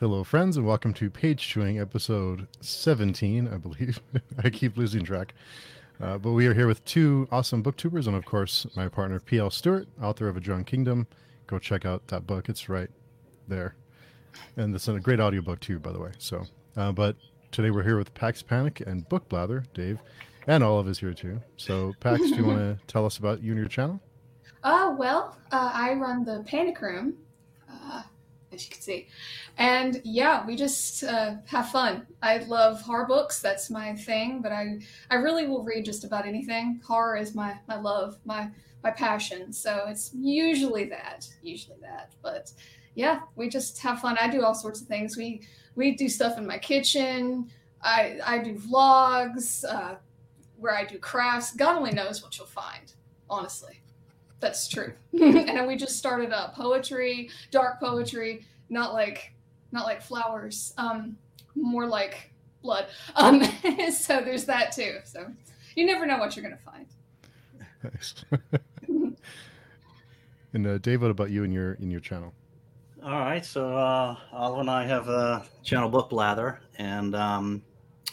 Hello, friends, and welcome to Page Chewing, episode 17, I believe. I keep losing track. Uh, but we are here with two awesome booktubers, and of course, my partner, P.L. Stewart, author of A Drowned Kingdom. Go check out that book, it's right there. And it's a great audiobook, too, by the way. So, uh, but today we're here with Pax Panic and Book Blather, Dave, and all of us here, too. So, Pax, do you want to tell us about you and your channel? Uh, well, uh, I run the Panic Room, as you can see. And yeah, we just uh, have fun. I love horror books. That's my thing. But I, I really will read just about anything. Horror is my, my love, my, my passion. So it's usually that, usually that. But yeah, we just have fun. I do all sorts of things. We, we do stuff in my kitchen. I, I do vlogs uh, where I do crafts. God only knows what you'll find, honestly. That's true. and we just started up poetry, dark poetry, not like not like flowers, um, more like blood. Um, so there's that too. So you never know what you're gonna find. Nice. and uh, Dave, what about you and your in your channel? All right, so uh, Olive and I have a channel Book Blather, and um,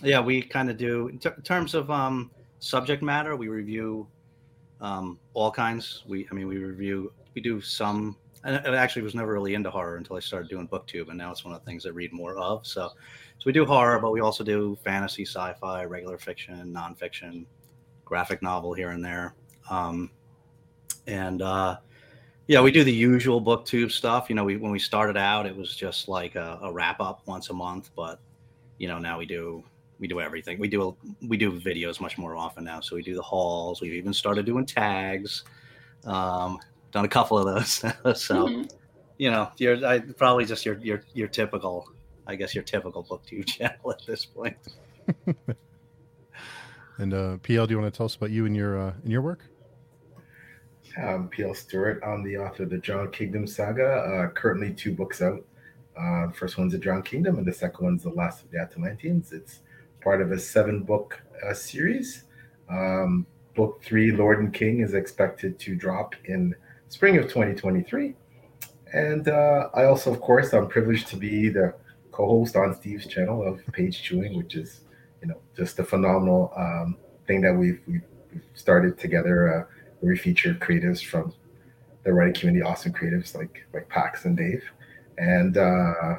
yeah, we kind of do in, ter- in terms of um, subject matter. We review um, all kinds. We, I mean, we review. We do some. And I actually was never really into horror until I started doing BookTube, and now it's one of the things I read more of. So, so we do horror, but we also do fantasy, sci-fi, regular fiction, nonfiction, graphic novel here and there. Um, and uh, yeah, we do the usual booktube stuff. You know, we when we started out, it was just like a, a wrap up once a month, but you know, now we do we do everything. We do we do videos much more often now. So we do the hauls. We've even started doing tags. Um, done a couple of those. so mm-hmm. you know, you're I, probably just your your your typical, I guess your typical booktube channel at this point. and uh, PL, do you want to tell us about you and your uh, and your work? Um, PL Stewart. I'm the author of the Drowned Kingdom saga. Uh, currently, two books out. Uh, the first one's The Drowned Kingdom, and the second one's The Last of the Atlanteans. It's part of a seven book uh, series. Um, book three, Lord and King, is expected to drop in spring of 2023. And uh, I also, of course, I'm privileged to be the co-host on Steve's channel of Page Chewing, which is, you know, just a phenomenal um, thing that we've, we've, started together. Uh, where we feature creatives from the writing community, awesome creatives like like Pax and Dave. And uh,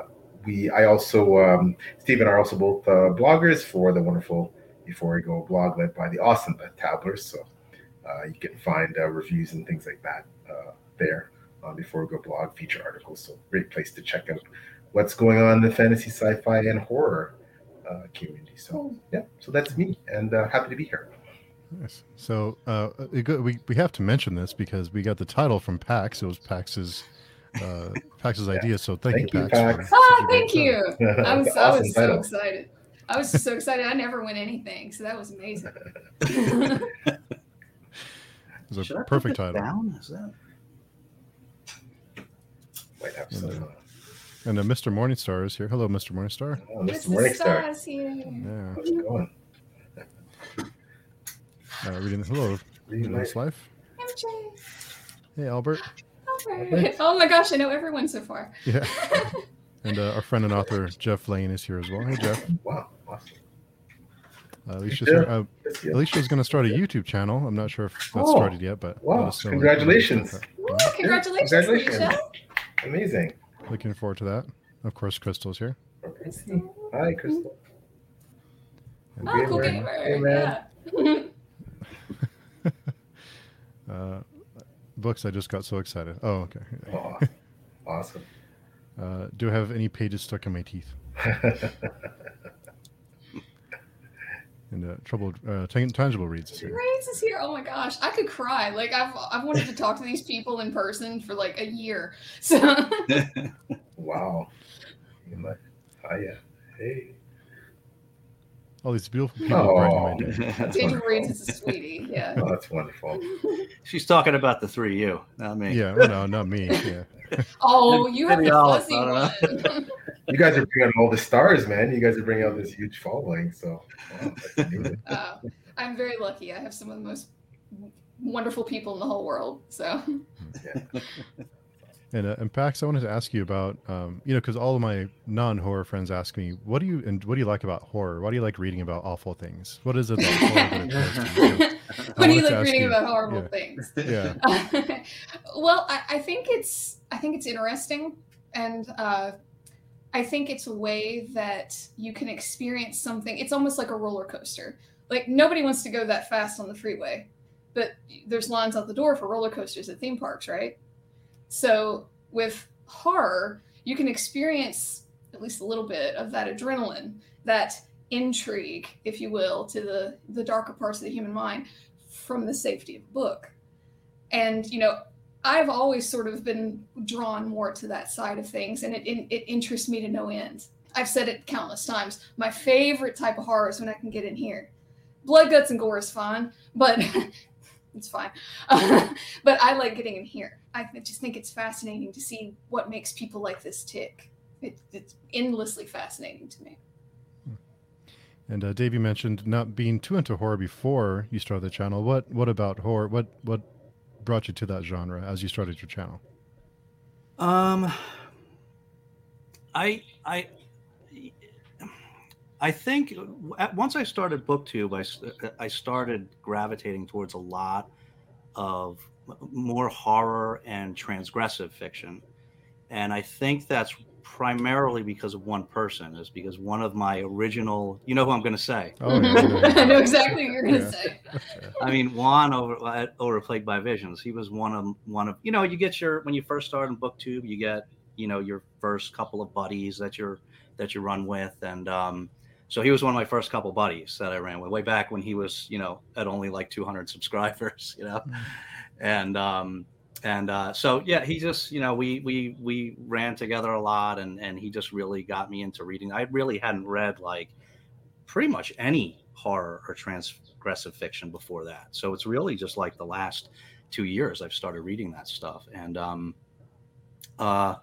we, I also, um, Steve and I are also both uh, bloggers for the wonderful Before We Go blog led by the awesome Beth Tabler. So uh, you can find uh, reviews and things like that uh, there on Before We Go blog, feature articles. So great place to check out what's going on in the fantasy, sci-fi, and horror uh, community. So yeah, so that's me, and uh, happy to be here. Nice. So we we have to mention this because we got the title from Pax. It was Pax's uh, Pax's yeah. idea. So thank, thank you, Pax. Pax. Oh, thank you. I was, awesome I was so excited. I was so excited. I never win anything, so that was amazing. it was a Should perfect title. Down? Is that? Wait, and, uh, and uh, Mr. Morningstar is here. Hello, Mr. Morningstar. Oh, Mr. Morningstar. Is here. Yeah. How's it going? Uh, reading hello, reading this life. Hey, Albert. Oh my gosh, I know everyone so far. Yeah. and uh, our friend and author Jeff Lane is here as well. Hey, Jeff. Wow, awesome. Uh, Alicia's, uh, Alicia's going to start a YouTube channel. I'm not sure if that's oh, started yet, but wow! Congratulations! Woo, congratulations! Congratulations! Amazing. Looking forward to that. Of course, Crystal's here. Crystal. Hi, Crystal. And oh, cool gamer. Hey, man. Yeah. uh, books. I just got so excited. Oh, okay. Oh, awesome. Uh, do I have any pages stuck in my teeth? and uh, trouble uh, tangible reads is here. Reads is here. Oh my gosh, I could cry. Like I've I've wanted to talk to these people in person for like a year. So. wow. Hiya. Hey all these beautiful people oh. Tangible Reads is a sweetie. Yeah. Oh, that's wonderful. She's talking about the three you, not me. Yeah, no, not me. Yeah. oh, you have the fuzzy one. you guys are bringing all the stars, man. You guys are bringing out this huge following. So, wow, uh, I'm very lucky. I have some of the most wonderful people in the whole world. So, yeah. And uh, and Pax, I wanted to ask you about, um, you know, because all of my non-horror friends ask me, what do you and what do you like about horror? Why do you like reading about awful things? What is it about horror that appeals to you? So, What do you like reading you- about horrible yeah. things? Yeah. well, I, I think it's I think it's interesting, and uh, I think it's a way that you can experience something. It's almost like a roller coaster. Like nobody wants to go that fast on the freeway, but there's lines out the door for roller coasters at theme parks, right? So with horror, you can experience at least a little bit of that adrenaline, that intrigue, if you will, to the the darker parts of the human mind from the safety of a book. And you know, I've always sort of been drawn more to that side of things, and it it, it interests me to no end. I've said it countless times. My favorite type of horror is when I can get in here. Blood, guts, and gore is fine, but it's fine. but I like getting in here. I just think it's fascinating to see what makes people like this tick. It, it's endlessly fascinating to me. And uh, Dave, you mentioned not being too into horror before you started the channel. What what about horror? What what brought you to that genre as you started your channel? Um, I I I think once I started BookTube, I I started gravitating towards a lot of more horror and transgressive fiction, and I think that's primarily because of one person. Is because one of my original, you know who I'm going to say. Oh, yeah, yeah, I know exactly what you're gonna Yeah. say. I mean, Juan over at over Plagued by Visions. He was one of one of you know you get your when you first start in BookTube, you get you know your first couple of buddies that you're that you run with, and um, so he was one of my first couple buddies that I ran with way back when he was you know at only like 200 subscribers, you know, and um, and uh, so yeah, he just you know we we we ran together a lot, and and he just really got me into reading. I really hadn't read like pretty much any horror or transgressive fiction before that. So it's really just like the last two years I've started reading that stuff. And um uh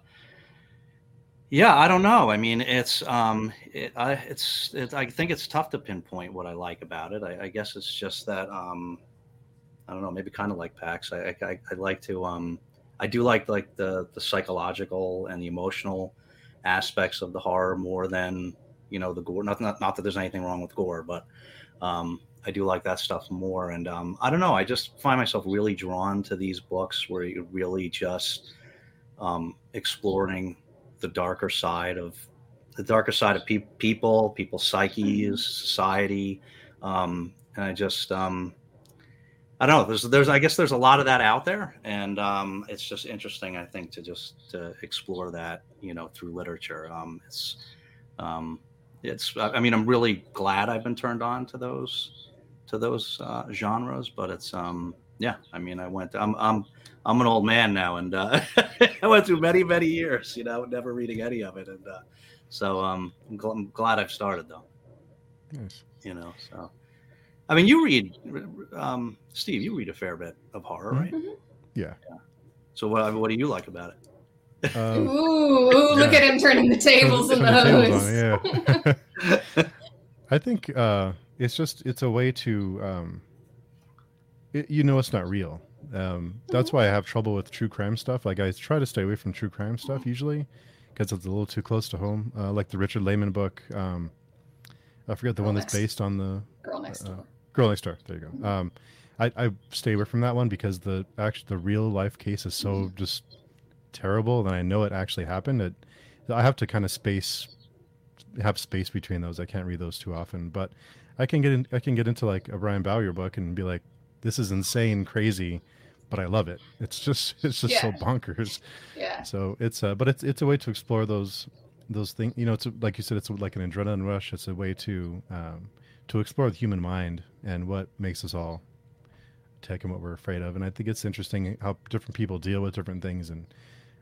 yeah, I don't know. I mean, it's um, it, I, it's it, I think it's tough to pinpoint what I like about it. I, I guess it's just that um, I don't know, maybe kind of like PAX. I, I I like to um, I do like like the the psychological and the emotional aspects of the horror more than you know the gore. Not not, not that there's anything wrong with gore, but um, I do like that stuff more. And um, I don't know. I just find myself really drawn to these books where you're really just um, exploring the darker side of the darker side of pe- people, people's psyches, society, um, and I just um, I don't know. There's there's I guess there's a lot of that out there, and um, it's just interesting. I think to just to explore that you know through literature. Um, it's um, it's I I mean I'm really glad I've been turned on to those to those uh, genres, but it's um yeah. I mean I went I'm I'm I'm an old man now, and uh, I went through many many years, you know, never reading any of it, and uh, so um, I'm, gl- I'm glad I've started though, Nice. you know. So, I mean, you read, um, Steve, you read a fair bit of horror, Mhm. right? Yeah. So what what do you like about it? Um, Ooh, ooh, look at him turning the tables and the tables those. on it, yeah. I think uh, it's just it's a way to um, it, you know it's not real. Um, that's why I have trouble with true crime stuff. Like I try to stay away from true crime stuff usually because it's a little too close to home. Uh, like the Richard Laymon book. Um, I forget the Girl one that's Next- based on the Girl next Uh, door. Girl Next Door. There you go. Um, I, I stay away from that one because the actually the real life case is so just terrible, and I know it actually happened. It, I have to kind of space, have space between those. I can't read those too often, but I can get in. I can get into like a Brian Bowyer book and be like, "This is insane, crazy," but I love it. It's just it's just so bonkers. Yeah. So it's uh, but it's it's a way to explore those those things. You know, it's a, like you said, it's like an adrenaline rush. It's a way to um, to explore the human mind and what makes us all tick and what we're afraid of. And I think it's interesting how different people deal with different things and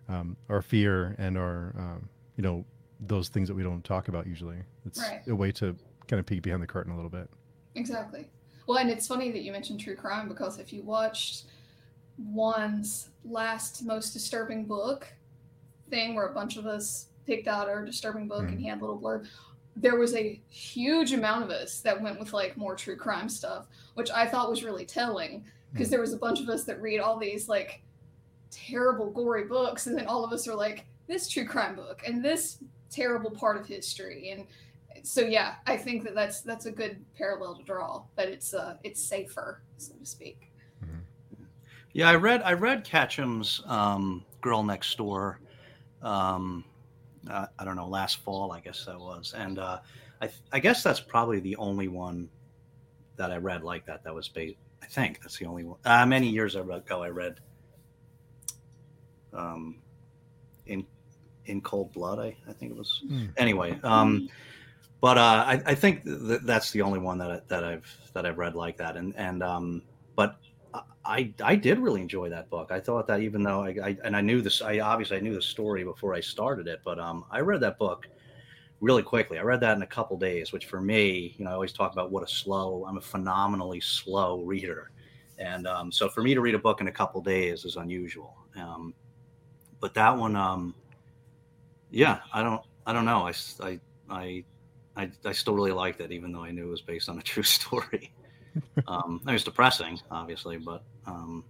um, our fear and our um, you know those things that we don't talk about usually. It's Right. a way to kind of peek behind the curtain a little bit. Exactly. Well, and it's funny that you mentioned true crime because if you watched Juan's last most disturbing book thing, where a bunch of us picked out our disturbing book and he had a little blurb, there was a huge amount of us that went with like more true crime stuff, which I thought was really telling because Mm. there was a bunch of us that read all these like terrible gory books and then all of us are like this true crime book and this terrible part of history. And so yeah i think that that's that's a good parallel to draw but it's uh it's safer so to speak Yeah, I read I read Ketchum's um, Girl Next Door. Um, uh, I don't know, last fall, I guess that was, and uh, I th- I guess that's probably the only one that I read like that. That was based. I think that's the only one. Uh, many years ago, I read um, in in Cold Blood. I, I think it was. Hmm. Anyway, um, but uh, I, I think th- that's the only one that I, that I've that I've read like that, and and um, but I I did really enjoy that book. I thought that even though I, I and I knew this, I obviously I knew the story before I started it, but um, I read that book really quickly. I read that in a couple days, which for me, you know, I always talk about what a slow. I'm a phenomenally slow reader, and um, so for me to read a book in a couple days is unusual. Um, but that one, um, yeah, I don't I don't know. I I I I, I still really liked it, even though I knew it was based on a true story. Um, it was depressing, obviously, but um,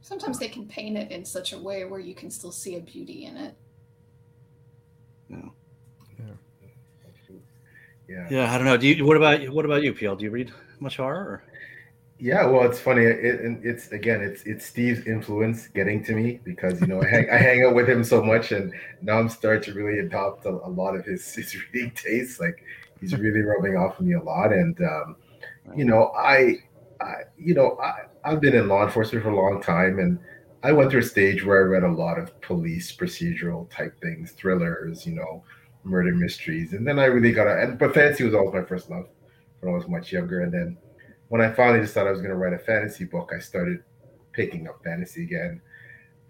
sometimes they can paint it in such a way where you can still see a beauty in it yeah. Yeah. yeah, I don't know. Do you? What about what about you, PL? Do you read much horror? Or? Yeah, well, it's funny. It, it's again, it's it's Steve's influence getting to me because you know I hang, I hang out with him so much, and now I'm starting to really adopt a, a lot of his his reading tastes. Like he's really rubbing off on me a lot, and um, you know, I, I, you know, I I've been in law enforcement for a long time, and I went through a stage where I read a lot of police procedural type things, thrillers, you know, murder mysteries, and then I really got a. And, but fantasy was always my first love when I was much younger, and then when I finally decided I was going to write a fantasy book, I started picking up fantasy again.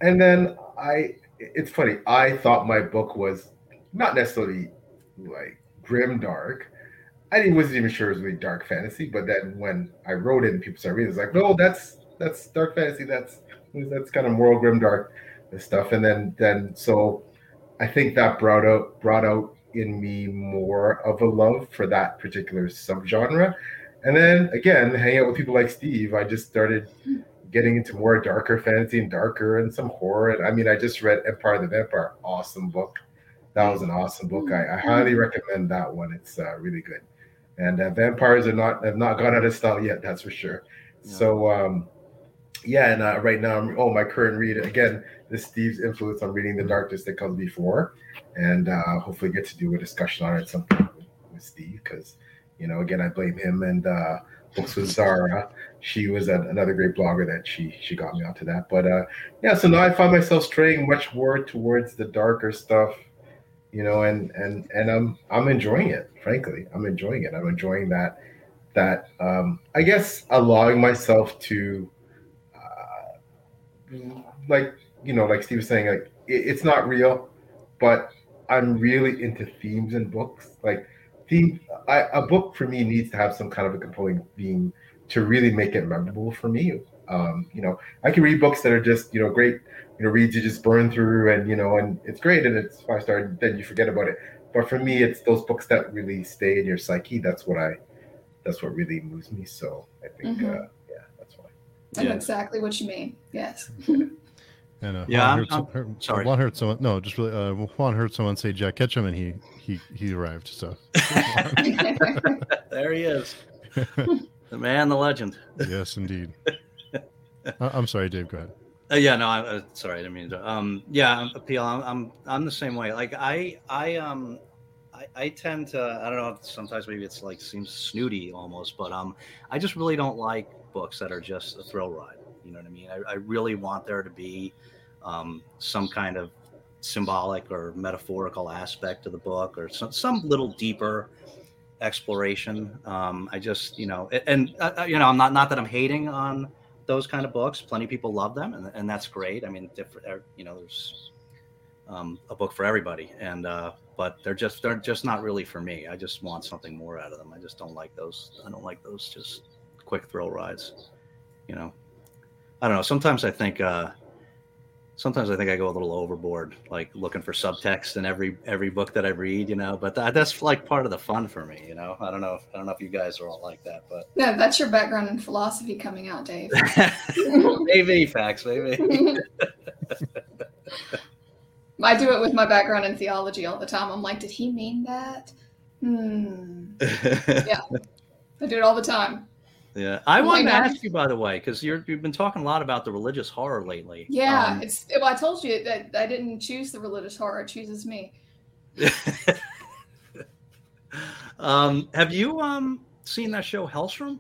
And then I, it's funny, I thought my book was not necessarily like grim dark. I didn't, wasn't even sure it was really dark fantasy. But then when I wrote it and people started reading, it's like, no, that's that's dark fantasy. That's that's kind of moral grim dark stuff. And then then so I think that brought out brought out in me more of a love for that particular subgenre. And then again, hanging out with people like Steve, I just started getting into more darker fantasy and darker and some horror. And I mean, I just read Empire of the Vampire, awesome book. That was an awesome book. I, I highly recommend that one. It's uh, really good. And uh, vampires are not have not gone out of style yet, that's for sure. So um, yeah, and uh, right now, I'm, oh, my current read again. This Steve's influence. I'm reading The Darkness That Comes Before, and uh, hopefully get to do a discussion on it at some point with, with Steve because you know, again, I blame him and uh, books with Zara. She was an, another great blogger that she she got me onto that. But uh, yeah, so now I find myself straying much more towards the darker stuff, you know, and and and I'm I'm enjoying it. Frankly, I'm enjoying it. I'm enjoying that that um, I guess allowing myself to uh, like you know, like Steve was saying, like it, it's not real, but I'm really into themes and books, like theme I, a book for me needs to have some kind of a compelling theme to really make it memorable for me. Um, you know, I can read books that are just you know great, you know, reads you just burn through and you know, and it's great and it's five star. Then you forget about it. But for me, it's those books that really stay in your psyche. That's what I, that's what really moves me. So I think, Mhm. uh, yeah, that's why. I know Yeah. exactly what you mean. Yes. And uh, Yeah, Juan I'm- heard, I'm- heard, sorry. Juan heard someone. No, just really. Uh, Juan heard someone say Jack Ketchum, and he he he arrived. So there he is, the man, the legend. yes, indeed. I, I'm sorry, Dave. Go ahead. Uh, yeah, no, I, uh, sorry, I didn't mean to. Um, yeah, I'm- appeal. I'm, I'm, I'm the same way. Like I, I, um, I, I tend to. I don't know. Sometimes maybe it's like seems snooty almost, but um, I just really don't like books that are just a thrill ride. You know what I mean? I, I really want there to be um, some kind of symbolic or metaphorical aspect to the book, or some some little deeper exploration. Um, I just, you know, a- and uh, uh, you know, I'm not not that I'm hating on those kind of books. Plenty of people love them, and, and that's great. I mean, different, er, you know, there's um, a book for everybody, and uh, but they're just they're just not really for me. I just want something more out of them. I just don't like those. I don't like those just quick thrill rides. You know, I don't know. Sometimes I think uh, sometimes I think I go a little overboard, like looking for subtext in every every book that I read, you know. But that, that's like part of the fun for me, you know. I don't know. If, I don't know if you guys are all like that, but No, that's your background in philosophy coming out, Dave. maybe facts, maybe. I do it with my background in theology all the time. I'm like, did he mean that? Hmm. Yeah, I do it all the time. Yeah, I Oh my wanted to ask you by the way, because you're you've been talking a lot about the religious horror lately. Yeah, Um, it's. Well, I told you that I didn't choose the religious horror; it chooses me. um, have you um seen that show Helstrom?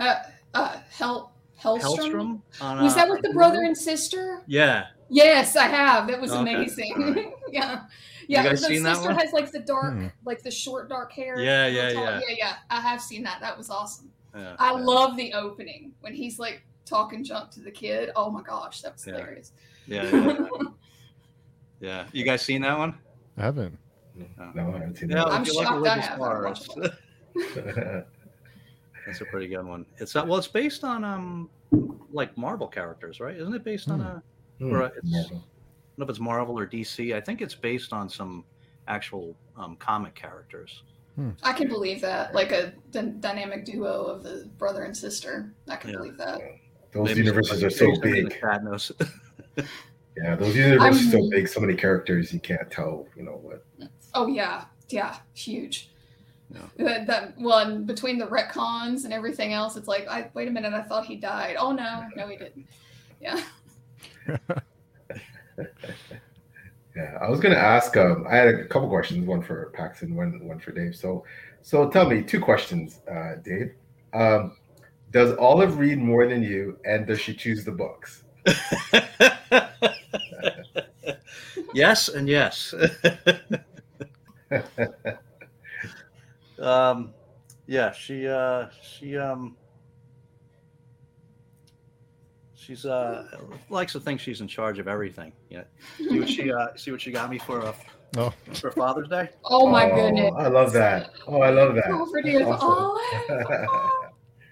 Uh, uh, Hell, Helstrom. Helstrom. On, Was uh, that with the Hulu? brother and sister? Yeah. Yes, I have. That was Okay. amazing. Alright. yeah, yeah. guys the seen that sister one? has like the dark, Hmm. like the short dark hair. Yeah, yeah, yeah. yeah, yeah. I have seen that. That was awesome. Yeah, I yeah. love the opening when he's like talking junk to the kid. Oh my gosh, that was Yeah. hilarious. Yeah, yeah, yeah. Yeah. You guys seen that one? I haven't. No, I haven't seen Yeah, I'm if you like shocked I haven't horror, watched it's- that. That's a pretty good one. It's uh, well, it's based on um like Marvel characters, right? Isn't it based on Hmm. a? Hmm, Or it's- Marvel. I don't know if it's Marvel or DC. I think it's based on some actual um, comic characters. Hmm. I can believe that, like a d- dynamic duo of the brother and sister. I can Yeah. believe that. Those Maybe universes are so big. Yeah, those universes are so big. So many characters, you can't tell. You know what? Oh yeah, yeah, huge. Yeah. That, that one between the retcons and everything else, it's like, I wait a minute, I thought he died. Oh no, no, he didn't. Yeah. Yeah, I was gonna ask. Um, I had a couple questions. One for Paxton, one one for Dave. So, so tell me two questions, uh, Dave. Um, does Olive read more than you, and does she choose the books? yes and yes. um, yeah, she uh, she um, she's uh, likes to think she's in charge of everything. Yeah, see what she uh, see what she got me for uh, Oh, for Father's Day. Oh my goodness. I love that. Oh, I love that. Poverty of Awesome. Olive.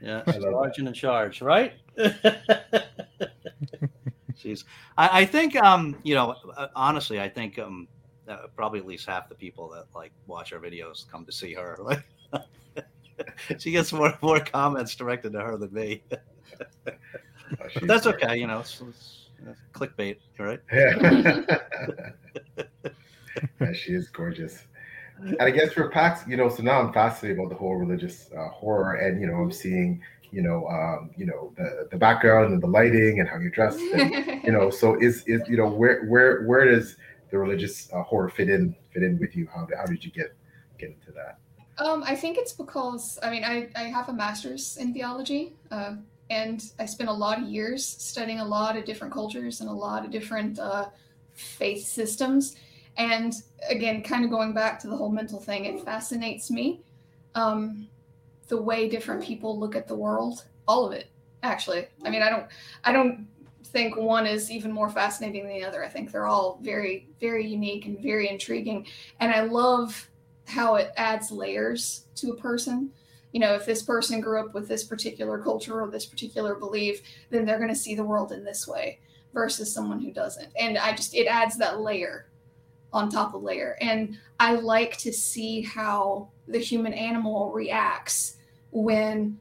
Yeah, I she's large and in charge, right? she's. I, I think. Um. You know. uh, Honestly, I think. Um. Uh, probably at least half the people that like watch our videos come to see her. Like, she gets more more comments directed to her than me. But that's okay. You know, it's, it's clickbait, right? Yeah. Yeah, she is gorgeous. And I guess for Pax, you know, so now I'm fascinated about the whole religious uh, horror, and you know, I'm seeing, you know, um, you know, the the background and the lighting and how you're dressed, and, you know, so is is you know, where where where does the religious uh, horror fit in fit in with you? How how did you get get into that? Um, I think it's because I mean I, I have a master's in theology, uh, and I spent a lot of years studying a lot of different cultures and a lot of different uh, faith systems. And again, kind of going back to the whole mental thing, it fascinates me um, the way different people look at the world. All of it, actually. I mean, I don't I don't think one is even more fascinating than the other. I think they're all very very unique and very intriguing, and I love how it adds layers to a person. You know, if this person grew up with this particular culture or this particular belief, then they're going to see the world in this way versus someone who doesn't. And I just, it adds that layer on top of layer. And I like to see how the human animal reacts when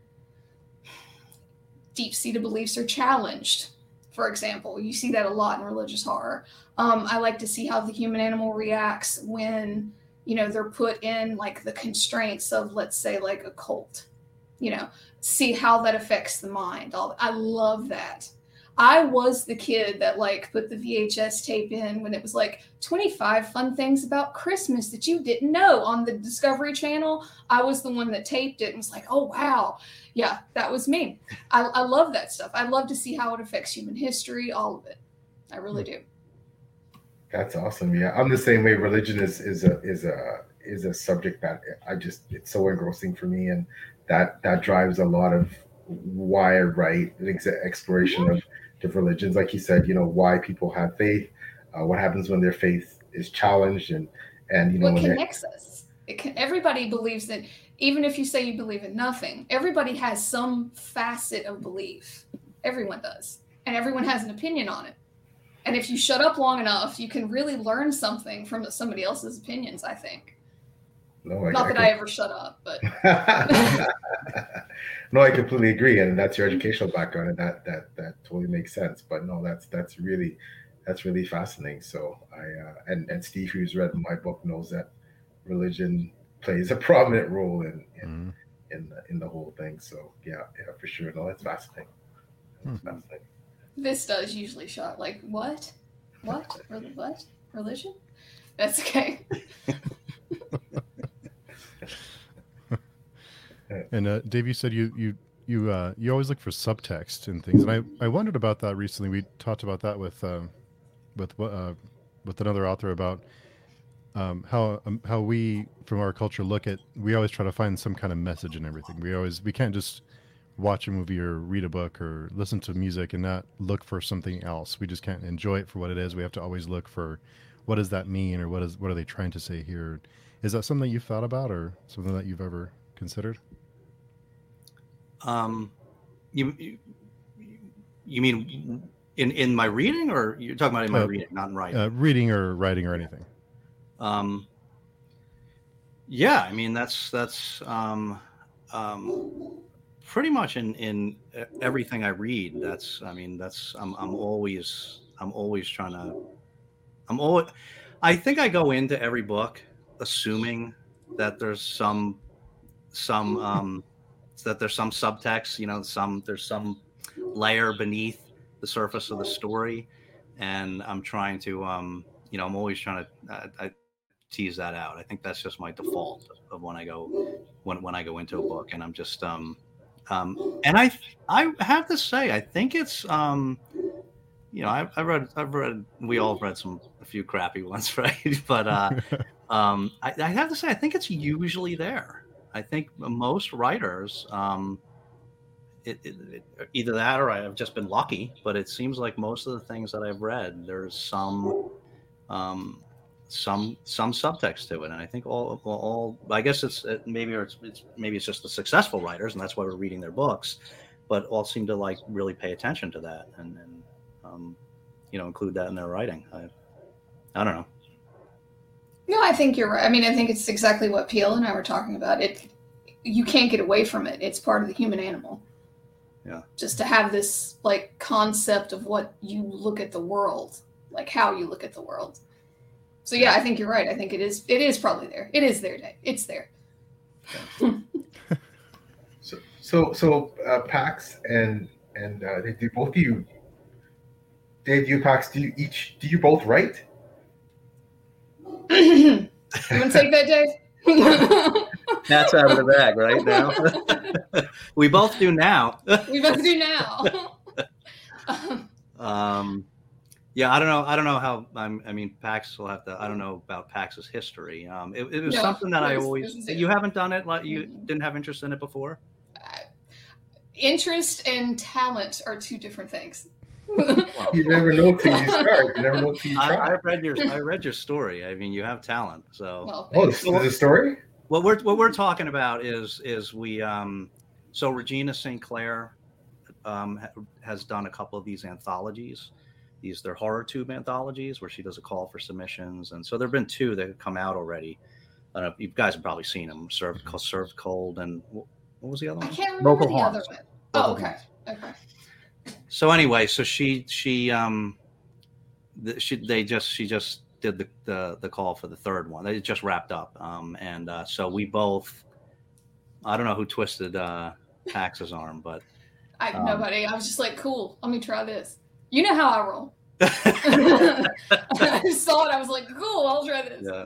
deep seated beliefs are challenged. For example, you see that a lot in religious horror. Um, I like to see how the human animal reacts when you know they're put in like the constraints of let's say like a cult you know see how that affects the mind All, i love that. I was the kid that like put the vhs tape in when it was like 25 fun things about christmas that you didn't know on the discovery channel. I was the one that taped it and was like oh wow. Yeah that was me. I, I love that stuff. I love to see how it affects human history all of it. I really hmm. do That's awesome. Yeah, I'm the same way. Religion is is a is a is a subject that I just it's so engrossing for me, and that that drives a lot of why I write an ex- exploration of different religions. Like you said, you know why people have faith, uh, what happens when their faith is challenged, and and you know what they, connects us it can, everybody believes that even if you say you believe in nothing everybody has some facet of belief everyone does and everyone has an opinion on it And if you shut up long enough, you can really learn something from somebody else's opinions, I think. No, I, Not I that I ever shut up, but no, I completely agree, and that's your educational background, and that that that totally makes sense. But no, that's that's really that's really fascinating. So I uh, and and Steve, who's read my book, knows that religion plays a prominent role in in, Mhm. in, the, in the whole thing. So yeah, yeah, for sure. No, that's fascinating. That's Hmm. fascinating. This does usually shut like what? What? Re- what? Religion? That's okay. And uh, Dave, you said you you you uh, you always look for subtext and things, and I, I wondered about that recently. We talked about that with um, with uh, with another author about um, how um, how we from our culture look at. We always try to find some kind of message in everything. We always we can't just watch a movie or read a book or listen to music and not look for something else. We just can't enjoy it for what it is. We have to always look for what does that mean or what is what are they trying to say here. Is that something that you've thought about or something that you've ever considered? Um, you you, you mean in in my reading, or you're talking about in my Uh, reading, not in writing? uh, reading or writing or anything. Um, yeah, I mean that's that's um, um, pretty much in in everything I read. That's I mean that's I'm I'm always I'm always trying to I'm always I think I go into every book assuming that there's some some um that there's some subtext you know some there's some layer beneath the surface of the story and i'm trying to um you know i'm always trying to uh, I tease that out i think that's just my default of when i go when when i go into a book and i'm just um um and i i have to say i think it's um you know i, I read i've read we all read some a few crappy ones right but uh um, I, I have to say, I think it's usually there. I think most writers, um, it, it, it, either that or I've just been lucky, but it seems like most of the things that I've read, there's some, um, some, some subtext to it. And I think all, all, I guess it's it, maybe it's, it's maybe it's just the successful writers, and that's why we're reading their books, but all seem to like really pay attention to that and, and um, you know, include that in their writing. I, I don't know. No, I think you're right. I mean, I think it's exactly what PL and I were talking about. It you can't get away from it. It's part of the human animal. Yeah. Just to have this like concept of what you look at the world, like how you look at the world. So yeah, I think you're right. I think it is it is probably there. It is there, Dave. It's there. So so so uh, Pax and and uh, they do both of you, Dave, you Pax, do you each do you both write? you want to take that, Dave? That's out of the bag right now. we both do now. we both do now. Um, Um, yeah, I don't know. I don't know how. I'm, I mean, Pax will have to. I don't know about Pax's history. Um, it, it was No, something that I always. this is it. You haven't done it. Like you Mhm. didn't have interest in it before. interest and talent are two different things. You never know till you start. You never know till you I, try. I read your. I read your story. I mean, you have talent. So well, Oh, this is a story. what we're what we're talking about is is we um so Regina St. Clair um ha- has done a couple of these anthologies. These they're horror tube anthologies where she does a call for submissions, and so there've been two that have come out already. I don't know, you guys have probably seen them. Served served cold, and what was the other I one? can't remember Local the harms. other one. Oh, Local okay. harms. Okay. So anyway, so she she um the, she they just she just did the, the the call for the third one. They just wrapped up, um and uh, so we both. I don't know who twisted uh Pax's arm, but I Um, nobody. I was just like, cool. Let me try this. You know how I roll. I saw it. I was like, cool. I'll try this. yeah.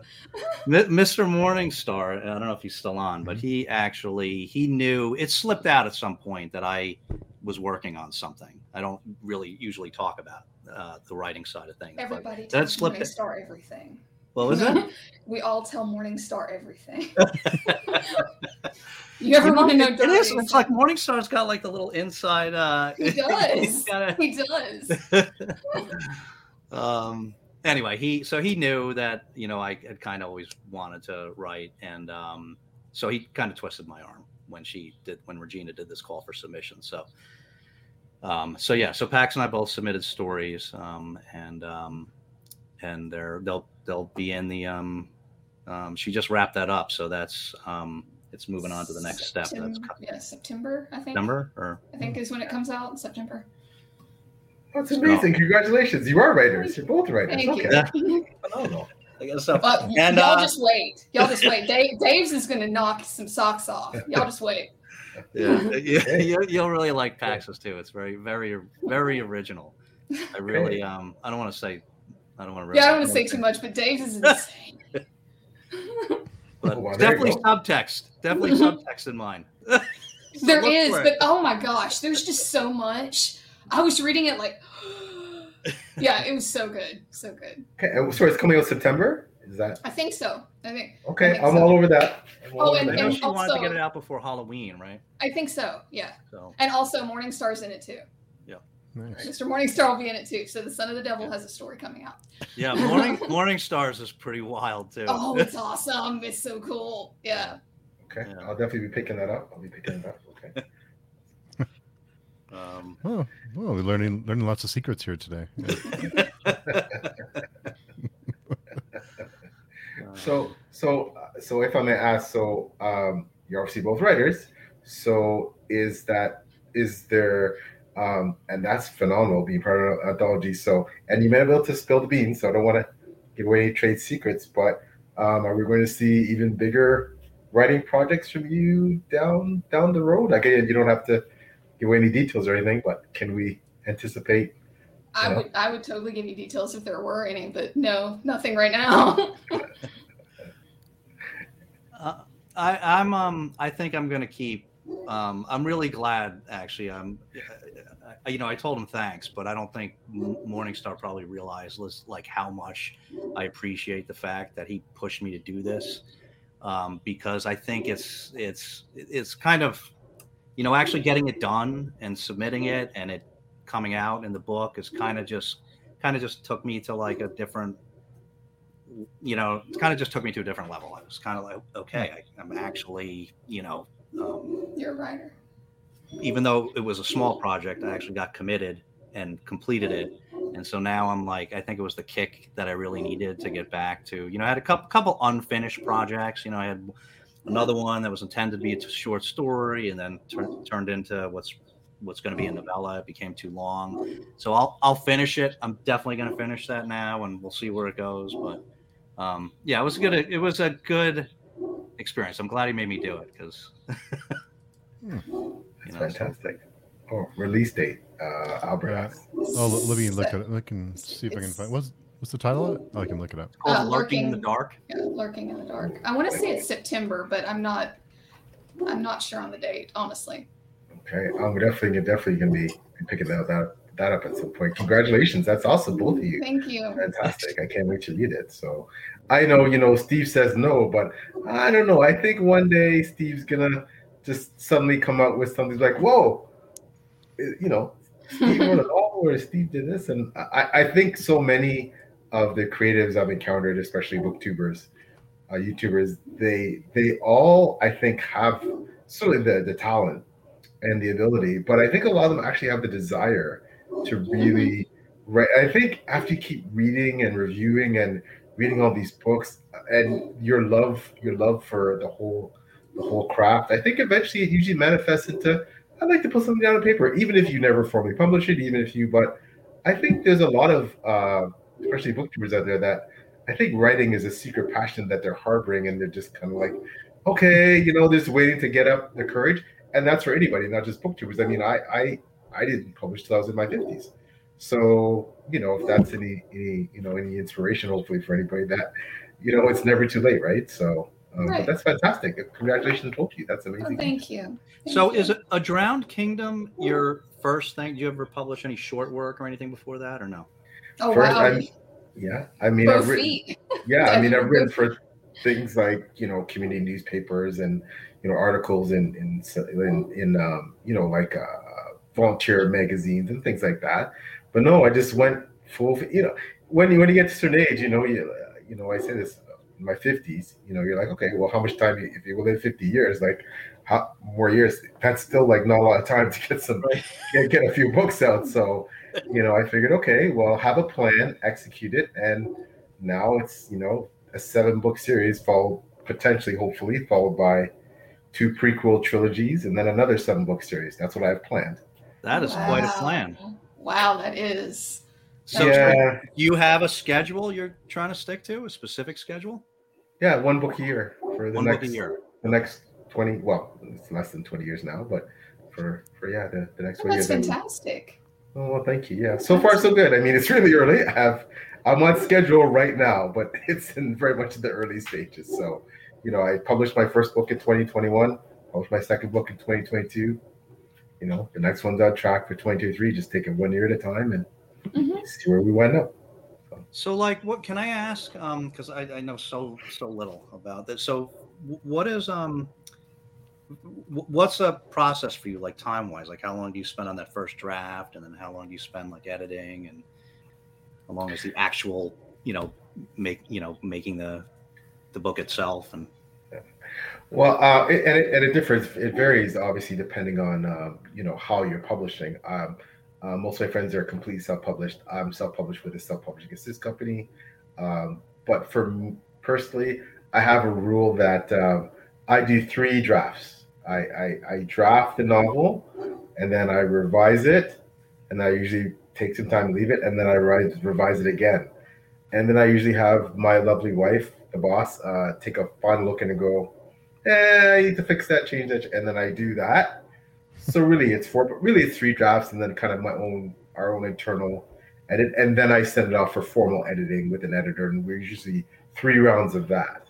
Mr. Morningstar, I don't know if he's still on, but he actually he knew it slipped out at some point that I was working on something. I don't really usually talk about uh, the writing side of things. Everybody that tells slipped. Morningstar everything. What was it? we all tell Morningstar everything. you ever want to know? It is. It's like Morningstar's got like the little inside. Uh, He does. he's got a- He does. um anyway he so he knew that you know i had kind of always wanted to write and um so he kind of twisted my arm when she did when regina did this call for submission so um, so yeah, so Pax and I both submitted stories, um, and um, and they're they'll they'll be in the. Um, um, she just wrapped that up, so that's um, it's moving on to the next step. That's Septem- yeah, September, I think. September or I think is when it comes out September. That's amazing. Congratulations. You are writers. You're both writers. Thank okay. you. Phenomenal. I guess so. Uh, And, y'all uh, just wait. Y'all just wait. Dave, Dave's is gonna knock some socks off. Y'all just wait. Yeah, yeah, you, you'll really like Pax's too. It's very, very, very original. I really, um, I don't want to say, I don't want to. Yeah, I don't want to say too much, but Dave's is insane. But Oh, wow, there you definitely subtext. Definitely subtext in mine. So There look is, for it. but oh my gosh, there's just so much. I was reading it like, yeah, it was so good, so good. Okay. uh, So it's coming out September. Is that I think so. I think okay? think I'm so. all over that. I'm all Oh, over and- that. know and she wanted to get it out before Halloween, right? I think so. Yeah, So and also Morningstar's in it too. Nice. Mr. Morningstar will be in it too. So the Son of the Devil has a story coming out. yeah, Morning Morningstar's is pretty wild too. Oh, it's awesome! It's so cool. Yeah. okay. Yeah. I'll definitely be picking that up. I'll be picking it up. Okay. Um, Oh, well, we're learning learning lots of secrets here today. Yeah. So, so, uh, so, if I may ask, so um, you're obviously both writers. So, is that is there, um, and that's phenomenal being part of an anthology. So, and you may be able to spill the beans. So, I don't want to give away any trade secrets, but um, are we going to see even bigger writing projects from you down down the road? Like, again, you don't have to give away any details or anything, but can we anticipate? I Yeah. would I would totally give you details if there were any, but no, nothing right now. Uh, I, I'm um I think I'm gonna keep. Um, I'm really glad actually. I'm, uh, you know, I told him thanks, but I don't think Morningstar probably realized like how much I appreciate the fact that he pushed me to do this. Um, because I think it's it's it's kind of, you know, actually getting it done and submitting it and it coming out in the book is kind of just kind of just took me to like a different you know, it kind of just took me to a different level. I was kind of like, okay, I, I'm actually, you know, um, You're a writer. even though it was a small project, I actually got committed and completed it. And so now I'm like, I think it was the kick that I really needed to get back to. You know, I had a couple, couple unfinished projects. You know, I had another one that was intended to be a short story, and then tur- turned into what's what's going to be a novella. It became too long, so I'll I'll finish it. I'm definitely going to finish that now, and we'll see where it goes. But um, yeah, it was good. It was a good experience. I'm glad he made me do it because That's You know, fantastic. Oh, release date. Uh, Albert Yeah. Oh, let, let me look at it. Look and see if I can find. What's what's the title of it? Oh, I can look it up. Uh, Lurking in the Dark. Yeah, lurking in the dark. I want to say it's September, but I'm not. I'm not sure on the date, honestly. Okay, I'm definitely definitely gonna be picking that that, that up at some point. Congratulations, that's awesome, both of you. Thank you. Fantastic. I can't wait to read it. So I know, you know, Steve says no, but I don't know. I think one day Steve's gonna just suddenly come out with something like, whoa, eh, you know, Steve wrote a novel or Steve did this. And I, I think so many of the creatives I've encountered, especially booktubers, uh, YouTubers, they they all I think have certainly the, the talent and the ability, but I think a lot of them actually have the desire to really write. I think after you keep reading and reviewing and reading all these books and your love your love for the whole the whole craft, I think eventually it usually manifests into I'd like to put something down on paper, even if you never formally publish it, even if you but I think there's a lot of uh, especially booktubers out there that I think writing is a secret passion that they're harboring and they're just kind of like, okay, you know, just waiting to get up the courage. And that's for anybody, not just booktubers. I mean, I I I didn't publish till I was in my fifties. So, you know, if that's any any, you know, any inspiration hopefully for anybody that, you know, it's never too late, right? So um, Right. but that's fantastic. Congratulations both you. That's Oh, amazing. thank you. Thank So you. is it a Drowned Kingdom your first thing? Did you ever publish any short work or anything before that or no? Oh First, wow. I'm- yeah. I mean I've written yeah i mean i've written for things like you know community newspapers and you know articles in in in, in um, you know like uh, volunteer magazines and things like that but no i just went full you know when you when you get to a certain age you know you, you know i say this in my 50s, you know, you're like, okay, well, how much time if you live 50 years, like how more years? That's still like not a lot of time to get some Right. get, get a few books out. So, you know, I figured, okay, well, have a plan, execute it, and now it's you know a seven book series, followed potentially, hopefully, followed by two prequel trilogies, and then another seven book series. That's what I have planned. That is quite a plan. Wow, that is. So, yeah, you have a schedule you're trying to stick to? A specific schedule? yeah, one book a year for the One next book a year. the next 20 well it's less than 20 years now but for for yeah the, the next Well, 20 that's years I- fantastic. oh well thank you yeah so far so good i mean it's really early i have i'm on schedule right now but it's in very much the early stages so you know i published my first book in 2021 published my second book in 2022 you know the next one's on track for 2023 just take it one year at a time and Mhm. see where we wind up So, like, what can I ask? Um, because I, I know so so little about this. So, what is um, what's the process for you, like time wise? Like, how long do you spend on that first draft, and then how long do you spend like editing, and how long is the actual, you know, make you know making the the book itself? And Well, uh, it, and, it, and it differs. It varies, obviously, depending on um, you know how you're publishing. Um, uh, most of my friends are completely self-published. I'm self-published with a self-publishing assist company. Um, but for me personally, I have a rule that um, I do three drafts. I, I, I draft the novel, and then I revise it, and I usually take some time to leave it, and then I revise it again, and then I usually have my lovely wife, the boss, uh, take a final look and go, eh, I need to fix that, change that, and then I do that. So really, it's four, but really it's three drafts, and then kind of my own, our own internal edit, and then I send it off for formal editing with an editor, and we're usually three rounds of that,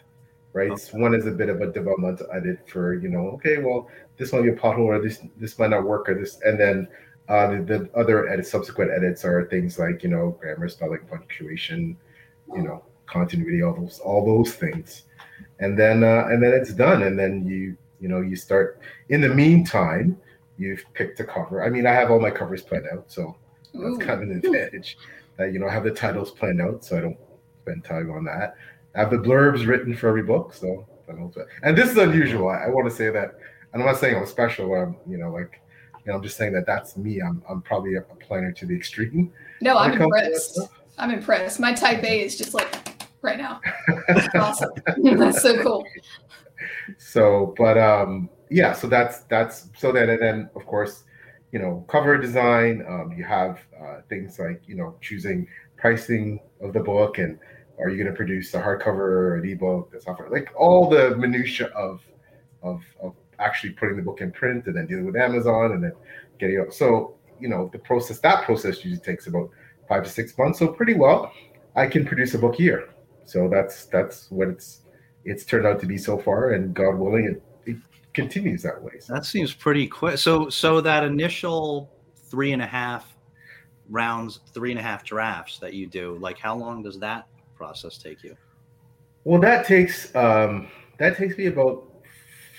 right? So one is a bit of a developmental edit for you know, okay, well, this might be a pothole, or this this might not work, or this, and then uh, the, the other edit, subsequent edits are things like you know, grammar, spelling, punctuation, you know, continuity, all those all those things, and then uh, and then it's done, and then you you know you start. In the meantime, you've picked a cover. I mean, I have all my covers planned out, so that's kind of an advantage. That you know, I have the titles planned out, so I don't spend time on that. I have the blurbs written for every book, so I don't. And this is unusual. I, I want to say that, and I'm not saying I'm special. I'm you know like. You know, I'm just saying that that's me. I'm, I'm probably a planner to the extreme. No, I'm it comes to that impressed. I'm impressed. My type A is just like right now. Awesome. That's so cool. so but um yeah so that's that's so then and then of course you know cover design um you have uh, things like you know choosing pricing of the book and are you going to produce a hardcover or an ebook the software like all the minutia of of of actually putting the book in print and then dealing with amazon and then getting it so you know the process that process usually takes about five to six months so pretty well i can produce a book a year so that's that's what it's it's turned out to be so far, and God willing, it, it continues that way. So, that seems pretty quick. So, so that initial three and a half rounds, three and a half drafts that you do, like how long does that process take you? well, that takes um, that takes me about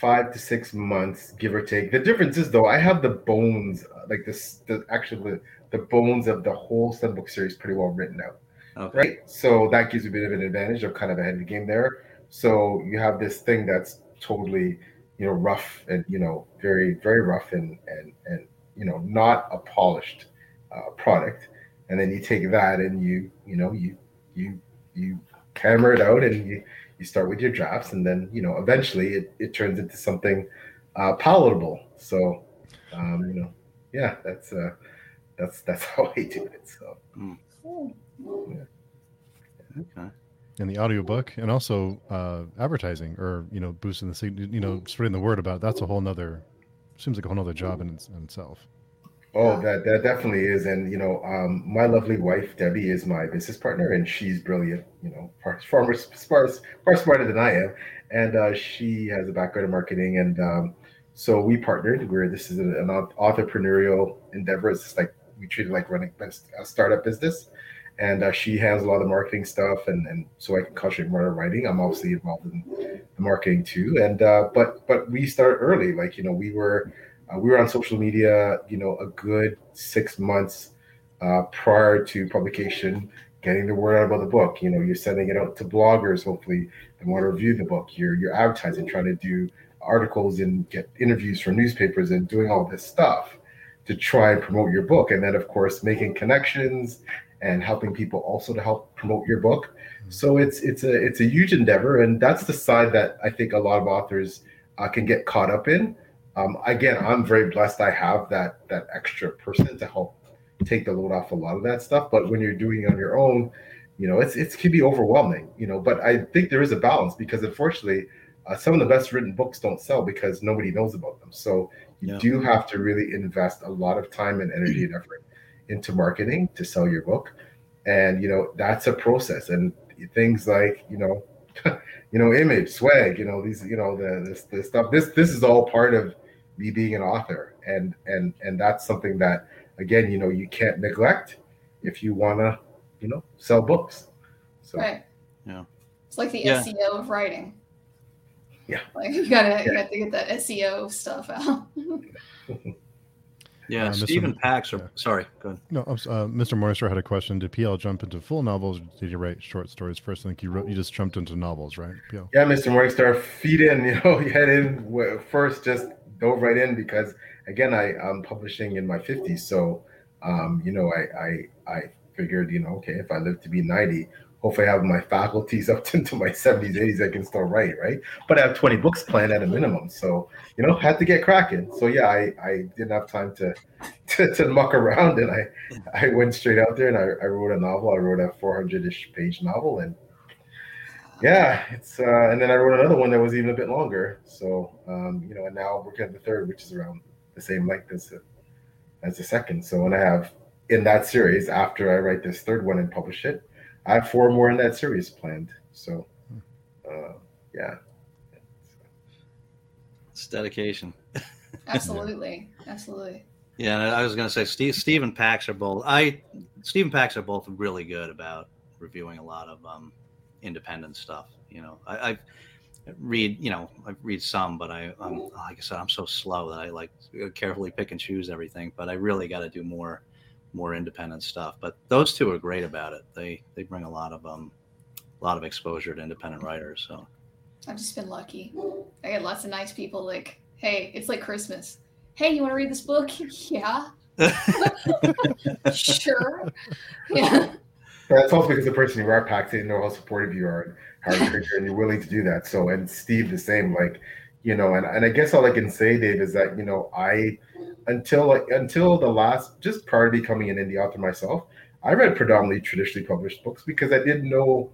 five to six months, give or take. The difference is though, I have the bones, uh, like this, the actually the, the bones of the whole seven book series pretty well written out. Okay. right? So that gives you a bit of an advantage. I'm kind of ahead of the game there. So you have this thing that's totally, you know, rough and you know, very very rough and and and you know, not a polished uh, product. And then you take that and you you know you you you hammer it out and you you start with your drafts and then you know eventually it, it turns into something uh, palatable. So um, you know, yeah, that's uh, that's that's how I do it. So. Okay. in the audiobook and also uh, advertising or you know boosting the you know spreading the word about that's a whole nother seems like a whole nother job in, in itself Oh, that that definitely is, and you know, um, my lovely wife Debbie is my business partner, and she's brilliant. You know, far far more far, far smarter than I am, and uh, she has a background in marketing, and um, so we partnered. Where this is an, an entrepreneurial endeavor. It's just like we treat it like running a startup business, and uh, she has a lot of marketing stuff, and and so I can concentrate more on writing. I'm obviously involved in the marketing too, and uh, but but we start early. Like you know, we were uh, we were on social media, you know, a good six months uh, prior to publication, getting the word out about the book. You know, you're sending it out to bloggers, hopefully, that want to review the book. You're you're advertising, trying to do articles and get interviews from newspapers and doing all this stuff to try and promote your book. And then, of course, making connections and helping people also to help promote your book. So it's it's a it's a huge endeavor, and that's the side that I think a lot of authors uh, can get caught up in. Um, again, I'm very blessed. I have that that extra person to help take the load off a lot of that stuff. But when you're doing it on your own, you know, it's it can be overwhelming. You know, but I think there is a balance because unfortunately, uh, some of the best written books don't sell because nobody knows about them. So you yeah. do have to really invest a lot of time and energy and effort into marketing to sell your book. And you know that's a process. And things like you know you know image swag you know these you know the this, this stuff. This this is all part of me being an author. And and and that's something that again you know you can't neglect if you want to you know sell books. So right. Yeah. It's like the yeah. seo of writing. Yeah. Like you gotta yeah. you have to get that seo stuff out Yeah, uh, Stephen Pax. Or, yeah. Sorry, go ahead. No, uh, Mr. Morningstar had a question. Did PL jump into full novels? did he write short stories first? I think you wrote. You just jumped into novels, right? PL? Yeah, Mr. Morningstar, feed in. You know, you head in first. Just dove right in because again, I I'm publishing in my 50s, so um, you know, I I I figured, you know, okay, if I live to be 90, hopefully I have my faculties up into my 70s, 80s, I can still write, right? But I have 20 books planned at a minimum. So, you know, had to get cracking. So yeah, I, I didn't have time to, to, to muck around and I, I went straight out there and I, I wrote a novel. I wrote a 400-ish page novel and yeah, it's uh, and then I wrote another one that was even a bit longer. So um, you know, and now we're getting the third, which is around the same length as as the second. So when I have in that series, after I write this third one and publish it, I have four more in that series planned. So, uh, yeah. It's dedication. Absolutely. Absolutely. Yeah, I was going to say Steve, Steve and Pax are both. I Steve and Pax are both really good about reviewing a lot of um, independent stuff. You know, I, I read, you know, I read some, but I, I'm like I said, I'm so slow that I like carefully pick and choose everything. But I really got to do more more independent stuff. But those two are great about it. They they bring a lot of um a lot of exposure to independent writers. So I've just been lucky. I get lots of nice people like, hey, it's like Christmas. Hey, you want to read this book? yeah. sure. Yeah. That's also because the person you are packed didn't know how supportive you are and how you're, and you're willing to do that. So, and Steve the same, like, you know, and, and I guess all I can say, Dave, is that, you know, I, until like until the last just prior to becoming an indie author myself, I read predominantly traditionally published books because I didn't know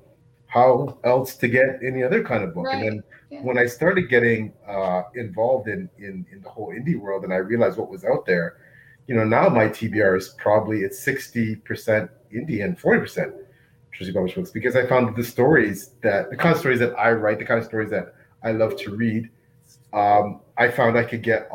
how else to get any other kind of book. Right. And then yeah. when I started getting uh, involved in, in in the whole indie world and I realized what was out there, you know, now my TBR is probably it's sixty percent indie and forty percent traditionally published books because I found the stories that the kind of stories that I write, the kind of stories that I love to read, um, I found I could get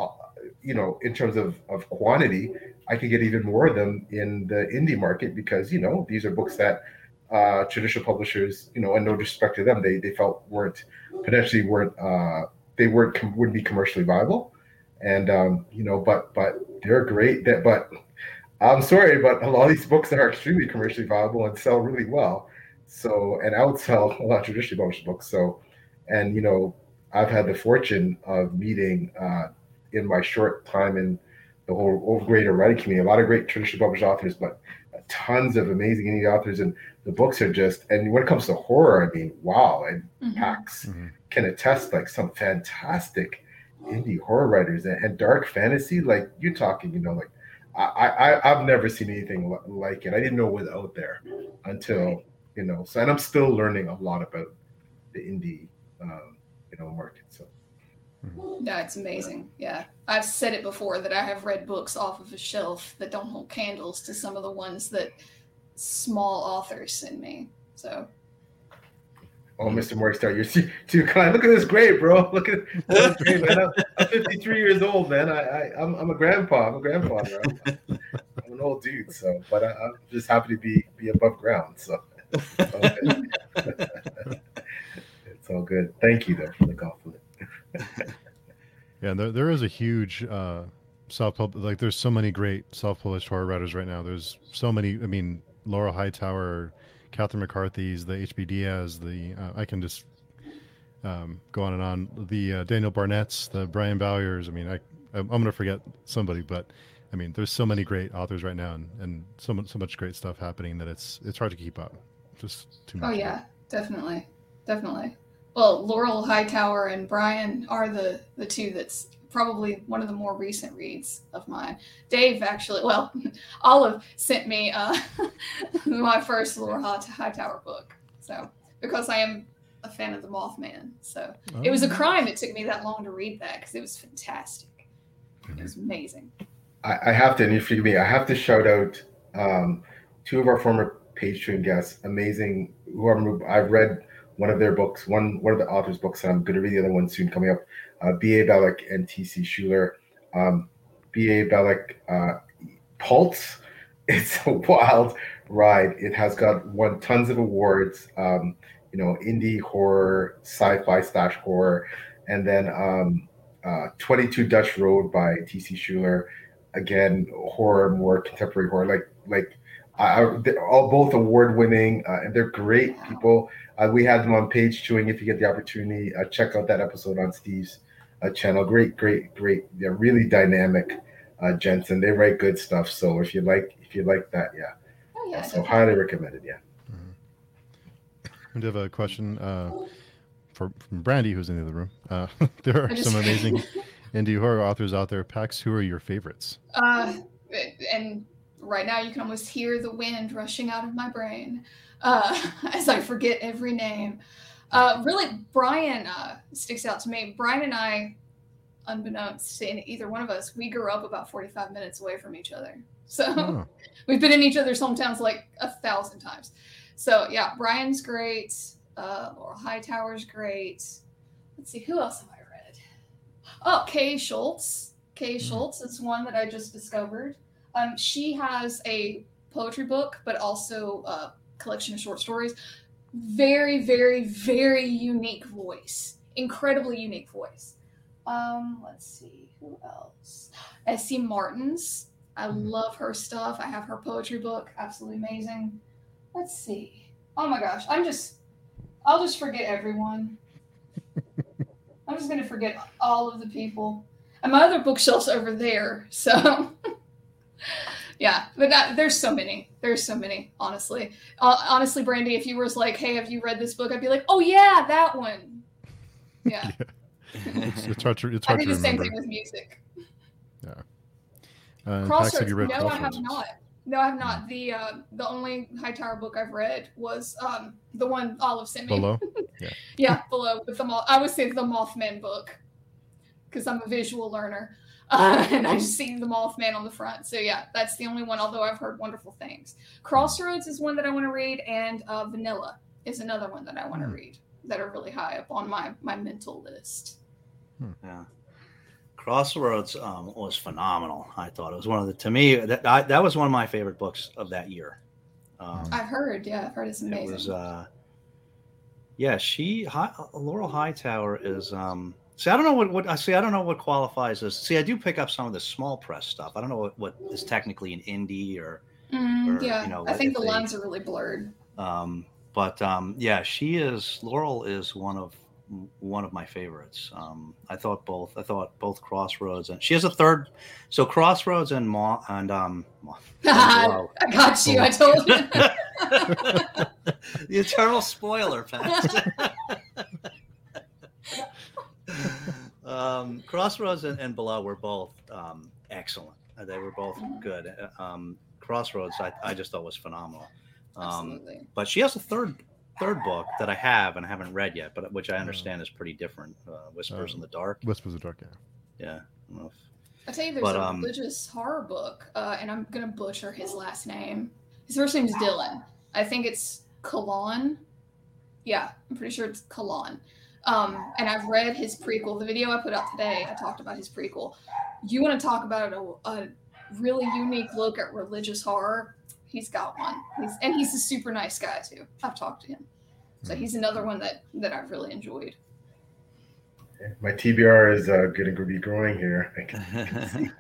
you know, in terms of, of quantity, I could get even more of them in the indie market because, you know, these are books that uh, traditional publishers, you know, and no disrespect to them, they, they felt weren't potentially weren't, uh, they weren't, com- wouldn't be commercially viable. And, um, you know, but, but they're great that, but I'm sorry, but a lot of these books are extremely commercially viable and sell really well. So, and outsell a lot of traditionally published books. So, and, you know, I've had the fortune of meeting, uh, in my short time in the whole greater writing community. A lot of great traditional published authors, but tons of amazing indie authors, and the books are just. And when it comes to horror, I mean, wow! And mm-hmm. Pax mm-hmm. can attest like some fantastic indie horror writers and, and, dark fantasy. Like you're talking, you know, like I, I I've never seen anything like it. I didn't know it was out there until you know. So and I'm still learning a lot about the indie, um, you know, market. So. Mm-hmm. It's amazing. Yeah. I've said it before that I have read books off of a shelf that don't hold candles to some of the ones that small authors send me. So. Oh, Mr. Morningstar, you're too kind. Look at this grade, bro. Look at this grade, man. I'm, I'm 53 years old, man. I, I I'm, I'm a grandpa. I'm a grandfather. I'm, I'm an old dude. So, but I, am just happy to be be above ground. So, it's all good. it's all good. Thank you though for the compliment. yeah, there, there is a huge uh, self like there's so many great self published horror writers right now. There's so many. I mean, Laurel Hightower, Catherine McCarthy's, the HB Diaz, the uh, I can just um, go on and on. The uh, Daniel Barnett's, the Brian Bowyer's. I mean, I I'm, I'm gonna forget somebody, but I mean, there's so many great authors right now, and, and so much so much great stuff happening that it's it's hard to keep up. Just too much. Oh yeah, definitely, definitely. Well, Laurel Hightower and Brian are the the two that's probably one of the more recent reads of mine. Dave actually, well, Olive sent me uh, my first Laurel Hightower book. So because I am a fan of the Mothman, so Oh, it was a crime it took me that long to read that because it was fantastic. It was amazing. I, I have to, and you forgive me, I have to shout out um, two of our former turn guests, amazing. Who are, I've read one of their books, one one of the authors' books, and I'm going to read the other one soon coming up. Uh, B.A. Bellick and T.C. Schuler. Um, B.A. Bellick, uh, Pulse. It's a wild ride. It has got won tons of awards. Um, you know, indie horror, sci-fi slash horror, and then um, uh, 22 Dutch Road by T.C. Schuler again horror more contemporary horror like like I, I- they're all both award winning uh, and they're great people. Uh, we had them on page chewing if you get the opportunity uh, check out that episode on steve's uh, channel. Great great great. They're really dynamic uh, gents and they write good stuff. So if you like if you like that yeah, Oh yeah, so highly recommended yeah. I do have a question uh, for from Brandy, who's in the other room. Uh, there are I just- some amazing indie horror authors out there. Pax, who are your favorites? Uh, and right now you can almost hear the wind rushing out of my brain uh, as I forget every name. Uh, really, Brian uh, sticks out to me. Brian and I, unbeknownst to either one of us, we grew up about 45 minutes away from each other. So Oh, we've been in each other's hometowns like a thousand times. So yeah, Brian's great. Uh, Laurel Hightower's great. Let's see, who else have I read? Oh, Kay Schultz. Kay Hmm. Schultz is one that I just discovered. Um, she has a poetry book, but also a collection of short stories. Very, very, very unique voice. Incredibly unique voice. Um, let's see, who else? S.C. Martins. I Mhm. love her stuff. I have her poetry book. Absolutely amazing. Let's see. Oh my gosh, I'm just, I'll just forget everyone. I'm just gonna forget all of the people. And my other bookshelf's over there, so yeah. But that, there's so many. There's so many. Honestly, uh, honestly, Brandy, if you were like, "Hey, have you read this book?" I'd be like, "Oh yeah, that one." Yeah, it's, it's hard to it's I hard do to the same thing with music. Uh, and Pax, have you read No, I have Crossroads? not. No, I have not. The uh, the only Hightower book I've read was um, the one Olive sent me. Below. Yeah, below with the moth. I would say the Mothman book because I'm a visual learner, uh, and I've seen the Mothman on the front. So yeah, that's the only one. Although I've heard wonderful things. Crossroads is one that I want to read, and uh, Vanilla is another one that I want to Hmm. read. That are really high up on my my mental list. Yeah. Crossroads um, was phenomenal. I thought it was one of the to me that I, that was one of my favorite books of that year. Um, I've heard. Yeah, I've heard it's amazing. it amazing. was uh, yeah. She Hi, Laurel Hightower is um. See, I don't know what, what I see. I don't know what qualifies as. See, I do pick up some of the small press stuff. I don't know what, what is technically an indie or Mm, or, yeah, you know, I think the they- lines are really blurred. um, but um, yeah, she is Laurel is one of one of my favorites. Um, I thought both. I thought both Crossroads and she has a third. So Crossroads and Ma and um, Ma- I got you. I told you. The eternal spoiler, Pat. um, Crossroads and, and Below were both um, excellent. Uh, They were both good. Uh, Um, Crossroads, I, I just thought was phenomenal. Um, Absolutely. but she has a third third book that I have and I haven't read yet, but which I understand is pretty different. Uh, Whispers Oh. in the Dark. Whispers of Dark. Yeah. Yeah. I don't know if- I tell you, there's But, a um, religious horror book, uh, and I'm gonna butcher his last name. His first name's Dylan. I think it's Kalon. Yeah, I'm pretty sure it's Kalon. Um, and I've read his prequel. The video I put out today, I talked about his prequel. You want to talk about a, a really unique look at religious horror? He's got one. He's and he's a super nice guy too. I've talked to him, so he's another one that that I've really enjoyed. my tbr is uh, going to be growing here I can- I can see.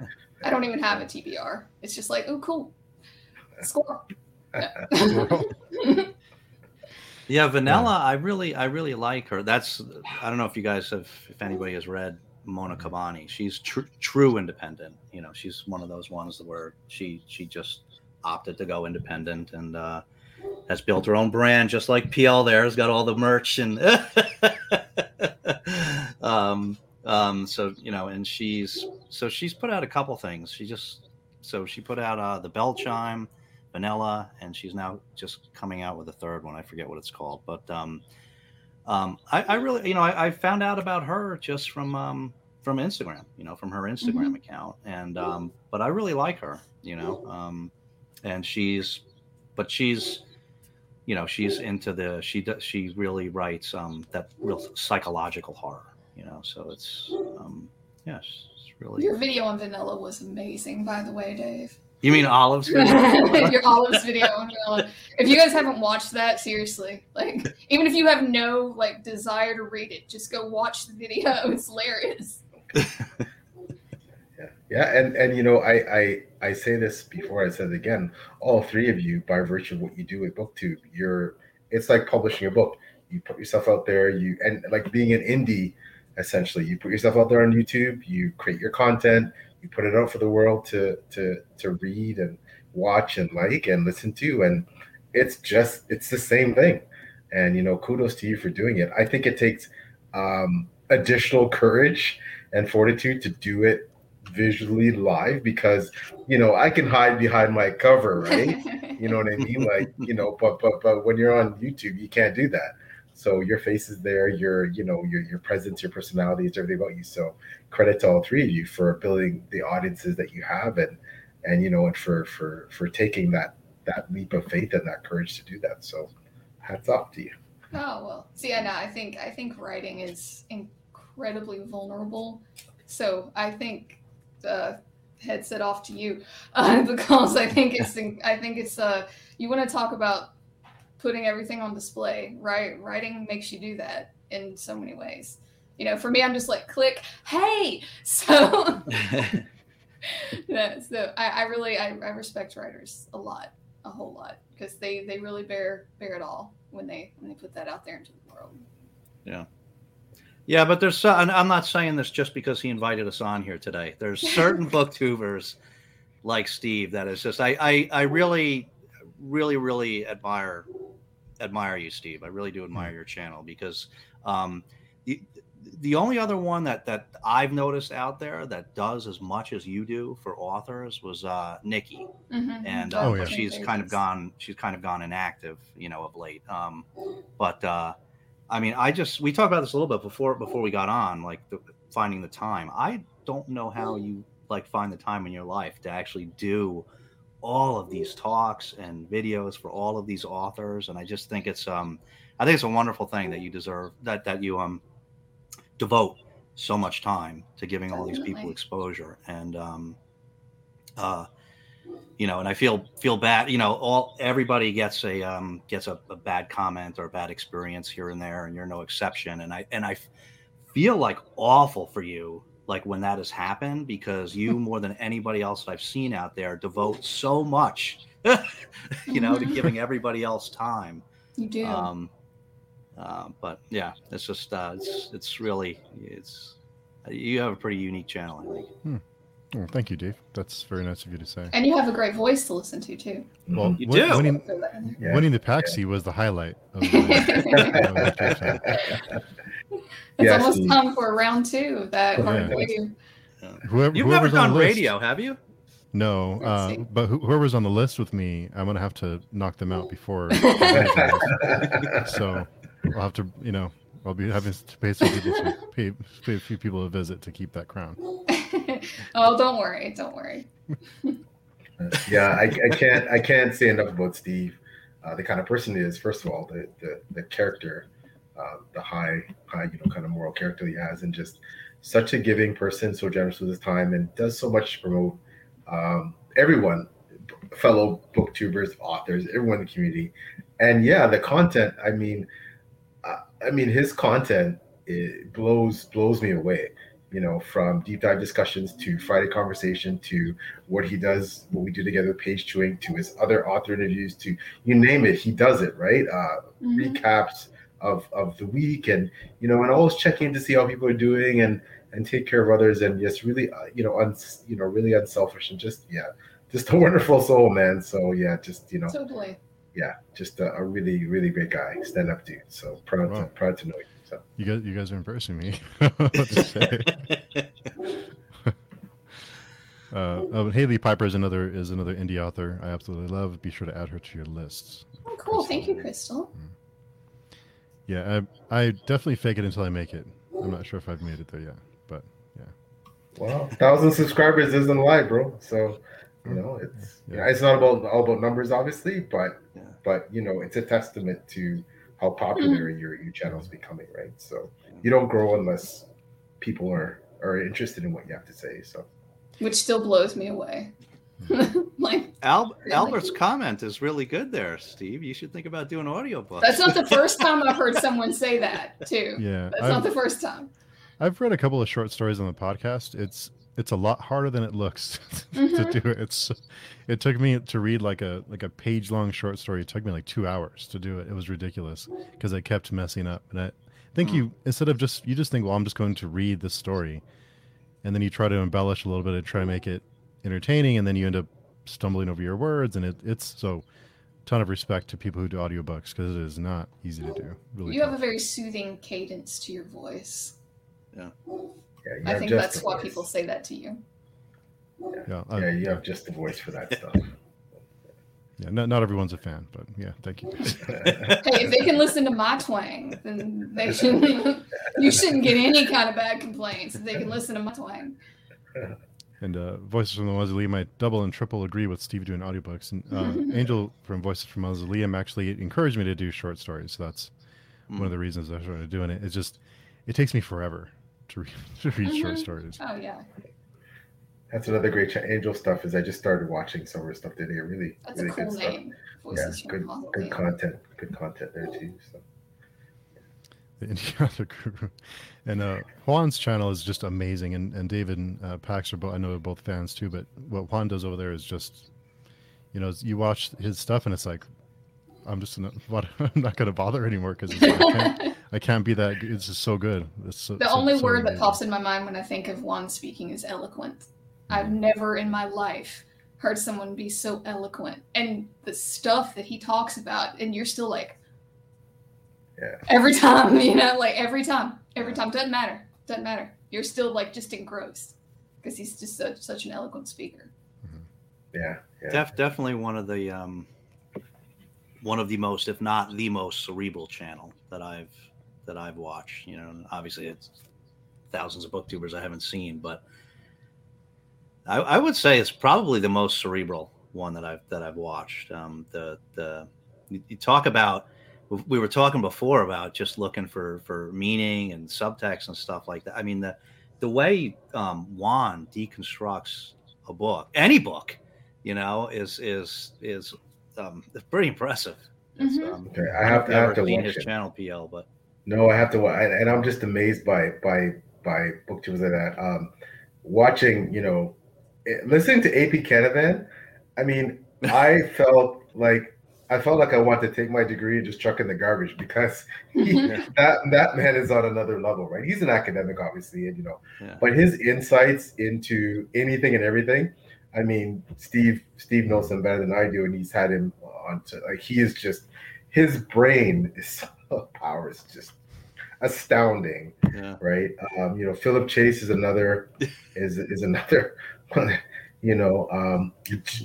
I don't even have a TBR. It's just like, oh, cool, score. Yeah, Vanilla. I really, I really like her. That's. I don't know if you guys have, if anybody has read Mona Kabbani. She's tr- true independent. You know, she's one of those ones where she she just opted to go independent and uh, has built her own brand, just like PL. There has got all the merch and. um, um, so you know, and she's so she's put out a couple things. She just so she put out uh, the bell chime, vanilla, and she's now just coming out with a third one. I forget what it's called, but um, um, I, I really, you know, I, I, found out about her just from um, from Instagram, you know, from her Instagram mm-hmm. account, and um, but I really like her, you know, um, and she's, but she's, you know, she's into the she does she really writes um, that real psychological horror you know. So it's um, yes, it's really. Your video on vanilla was amazing, by the way, Dave. You mean Olive's video? Your Olive's video. If you guys haven't watched that, seriously, like even if you have no like desire to read it, just go watch the video. It's hilarious. yeah, yeah, and and you know, I I I say this before I said it again. All three of you, by virtue of what you do with BookTube, you're it's like publishing a book. You put yourself out there. You and like being an indie essentially you put yourself out there on youtube you create your content you put it out for the world to to to read and watch and like and listen to. And it's just it's the same thing. And you know kudos to you for doing it. I think it takes um, additional courage and fortitude to do it visually live because you know i can hide behind my cover right? You know what i mean? Like you know but but but when you're on youtube you can't do that so your face is there, your you know your your presence, your personality is everything about you. So credit to all three of you for building the audiences that you have and and you know and for for for taking that that leap of faith and that courage to do that. So hats off to you. Oh well, see, I know. I think I think writing is incredibly vulnerable. So I think the headset off to you uh, because I think it's I think it's uh you want to talk about putting everything on display, right? Writing makes you do that in so many ways. You know, for me, I'm just like, click, hey. So, yeah, so I, I really, I, I respect writers a lot, a whole lot, because they, they really bear, bear it all when they, when they put that out there into the world. Yeah. Yeah, but there's, and I'm not saying this just because he invited us on here today. There's certain booktubers like Steve that is just, I, I, I really, really, really admire admire you, Steve. I really do admire hmm. your channel because um, the, the only other one that that I've noticed out there that does as much as you do for authors was uh, Nikki, mm-hmm. and uh, oh, yeah. she's kind of gone she's kind of gone inactive, you know, of late. Um, but uh, I mean, I just we talked about this a little bit before before we got on, like the, finding the time. I don't know how you like find the time in your life to actually do all of these talks and videos for all of these authors and i just think it's um i think it's a wonderful thing that you deserve that that you um devote so much time to giving all these people exposure. And um uh you know and i feel feel bad you know all everybody gets a um gets a, a bad comment or a bad experience here and there and you're no exception. And i and i feel like awful for you like when that has happened because you more than anybody else that I've seen out there devote so much, you know, to giving everybody else time. You do. Um, uh, but yeah, it's just uh, it's it's really it's you have a pretty unique channel, I think. Hmm. Well, thank you, Dave. That's very nice of you to say. And you have a great voice to listen to too. Well, you do. Winning, yeah. winning the Paxi yeah. was the highlight. Of the, it's yes, almost time for round two. of That oh, yeah. Whoever, You've never done radio, have you? No, uh, but whoever's on the list with me, I'm gonna have to knock them out before. so I'll have to, you know, I'll be having to pay some people to pay, pay a few people a visit to keep that crown. oh, don't worry, don't worry. yeah, I, I, can't I can't say enough about Steve. Uh, the kind of person he is. First of all, the the, the character uh, the high, high, you know, kind of moral character he has, and just such a giving person, so generous with his time, and does so much to promote um, everyone, fellow booktubers, authors, everyone in the community. And yeah, the content. I mean, uh, I mean, his content it blows blows me away. you know, from deep dive discussions to Friday conversation to what he does, what we do together, page chewing to his other author interviews to you name it, he does it right. Uh, Mhm. Recaps of of the week, and you know, and always checking to see how people are doing and and take care of others, and just really, uh, you know, un, you know, really unselfish and just yeah, just a wonderful soul, man. So yeah, just you know, Totally. yeah, just a, a really really great guy, stand up dude. So proud to proud to know you. So You guys, you guys are impressing me. what to say? Uh, oh, Hailey Piper is another is another indie author I absolutely love. Be sure to add her to your lists. Oh, cool. Thank you, Crystal. Yeah, I, I definitely fake it until I make it. I'm not sure if I've made it there yet, but yeah. well, thousand subscribers isn't a lie, bro. So you know, it's Yeah. yeah, it's not about all about numbers, obviously, but Yeah. but you know, it's a testament to how popular mm. your your channel is becoming, right? So you don't grow unless people are are interested in what you have to say. So Which still blows me away. like, Al- Really? Albert's comment is really good there, Steve. You should think about doing audiobooks. that's not the first time I've heard someone say that, too. yeah, That's I've, not the first time. I've read a couple of short stories on the podcast. It's it's a lot harder than it looks Mhm. to do it. It's it took me to read like a like a page long short story. It took me like two hours to do it. It was ridiculous because I kept messing up. And I think Hmm. you instead of just you just think, well, I'm just going to read the story, and then you try to embellish a little bit and try to make it entertaining, and then you end up stumbling over your words, and it, it's so. Ton of respect to people who do audiobooks because it is not easy to do. Really, You have a very soothing cadence to your voice. yeah, you I think that's why voice. people say that to you. yeah, I- Yeah, you have just the voice for that stuff. yeah. Not, not everyone's a fan, but yeah, thank you. Hey, if they can listen to my twang, then they should. you shouldn't get any kind of bad complaints if they can listen to my twang. And uh, Voices from the Mausoleum, I double and triple agree with Steve doing audiobooks. And uh, Angel from Voices from Mausoleum actually encouraged me to do short stories. So that's one of the reasons I started doing it. It's just, it takes me forever to read, to read short Mhm. stories. Oh yeah, That's another great cha- angel stuff. Is I just started watching some of her stuff today. Really, that's a really cool good stuff. name. Yeah, Voices from good, good content. Good content there too. So. The Indiana Guru. And uh, Juan's channel is just amazing. And, and David and uh, Pax are both, I know they're both fans too. But what Juan does over there is just, you know, you watch his stuff and it's like, I'm just not, what, I'm not going to bother anymore because I, can't, I can't be that. good. It's just so good. It's so, The so- only so word that pops in my mind when I think of Juan speaking is eloquent. I've never in my life heard someone be so eloquent. And the stuff that he talks about, and you're still like, Yeah. every time, you know, like every time, every time. Doesn't matter. Doesn't matter. You're still like just engrossed because he's just such, such an eloquent speaker. Yeah, yeah. Def, definitely one of the um, one of the most, if not the most cerebral channel that I've that I've watched. You know, and obviously it's thousands of booktubers I haven't seen, but I, I would say it's probably the most cerebral one that I've that I've watched. Um, the the you you talk about we were talking before about just looking for for meaning and subtext and stuff like that. I mean the the way um, Juan deconstructs a book, any book, you know, is is is um, it's pretty impressive. It's, Mhm. um, Okay, I I don't know have if to, you've I have to watch his it. channel, PL, but No, I have to, wa- and and I'm just amazed by by by booktubers like that. Um, watching, you know, eh, listening to AP Canavan. I mean, I felt like I felt like I wanted to take my degree and just chuck in the garbage because he, that that man is on another level, right? He's an academic, obviously, and you know, yeah. but his insights into anything and everything. I mean, Steve Steve knows him better than I do, and he's had him on to like he is just his brain is power is just astounding, yeah. right? Um, you know, Philip Chase is another is is another. You know, um,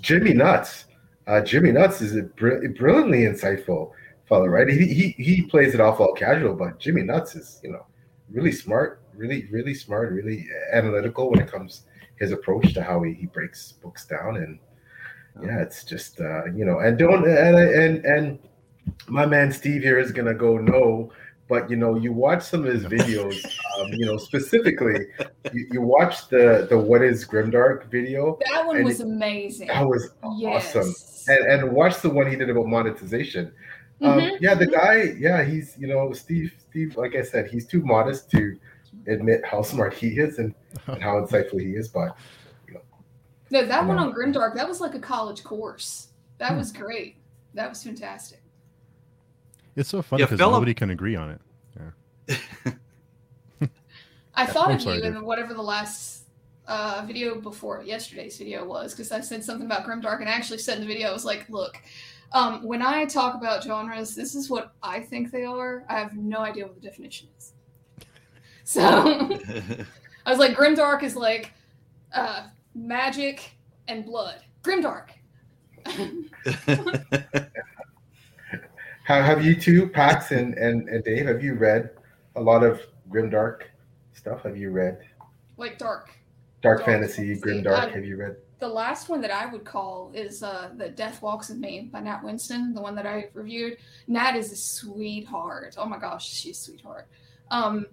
Jimmy Nuts. Uh, Jimmy Nuts is a br- brilliantly insightful fellow, right? He, he he plays it off all casual, but Jimmy Nuts is you know really smart, really really smart, really analytical when it comes his approach to how he, he breaks books down and yeah it's just uh you know and don't and and and my man steve here is gonna go no but you know you watch some of his videos um, you know specifically you, you watch the the what is grimdark video That one And was amazing. that was yes. awesome and and watch the one he did about monetization um, Mhm, yeah the mhm. guy yeah he's you know steve steve like i said he's too modest to admit how smart he is and, and how insightful he is. But No, that one No. on Grimdark, that was like a college course. That Hmm. was great. That was fantastic. It's so funny because Philip- nobody can agree on it. Yeah. I thought I'm of sorry, you Dave. in whatever the last uh, video before yesterday's video was because I said something about Grimdark and I actually said in the video I was like, look, um, when I talk about genres, this is what I think they are. I have no idea what the definition is. So I was like, Grimdark is like uh, magic and blood. Grimdark. Have, have you two, Pax and, and, and Dave, have you read a lot of grimdark stuff? Have you read like dark. dark Dark fantasy, fantasy. grimdark? Have you read? The last one that I would call is uh, the Death Walks with Me by Nat Winston, the one that I reviewed. Nat is a sweetheart. Oh my gosh, she's a sweetheart. Um,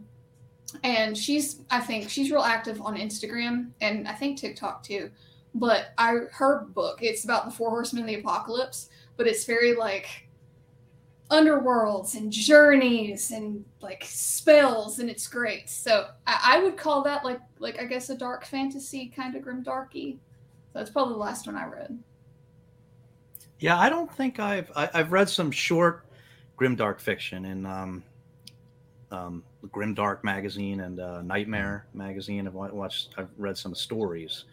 and she's, I think, she's real active on Instagram and I think TikTok too. But I her book, it's about the Four Horsemen of the Apocalypse, but it's very like underworlds and journeys and like spells, and it's great. So I, I would call that like like I guess a dark fantasy kind of grim darky. So that's probably the last one I read. Yeah, I don't think I've I, I've read some short grim dark fiction in um, um, grim dark magazine and uh, Nightmare magazine. I've watched, I've read some stories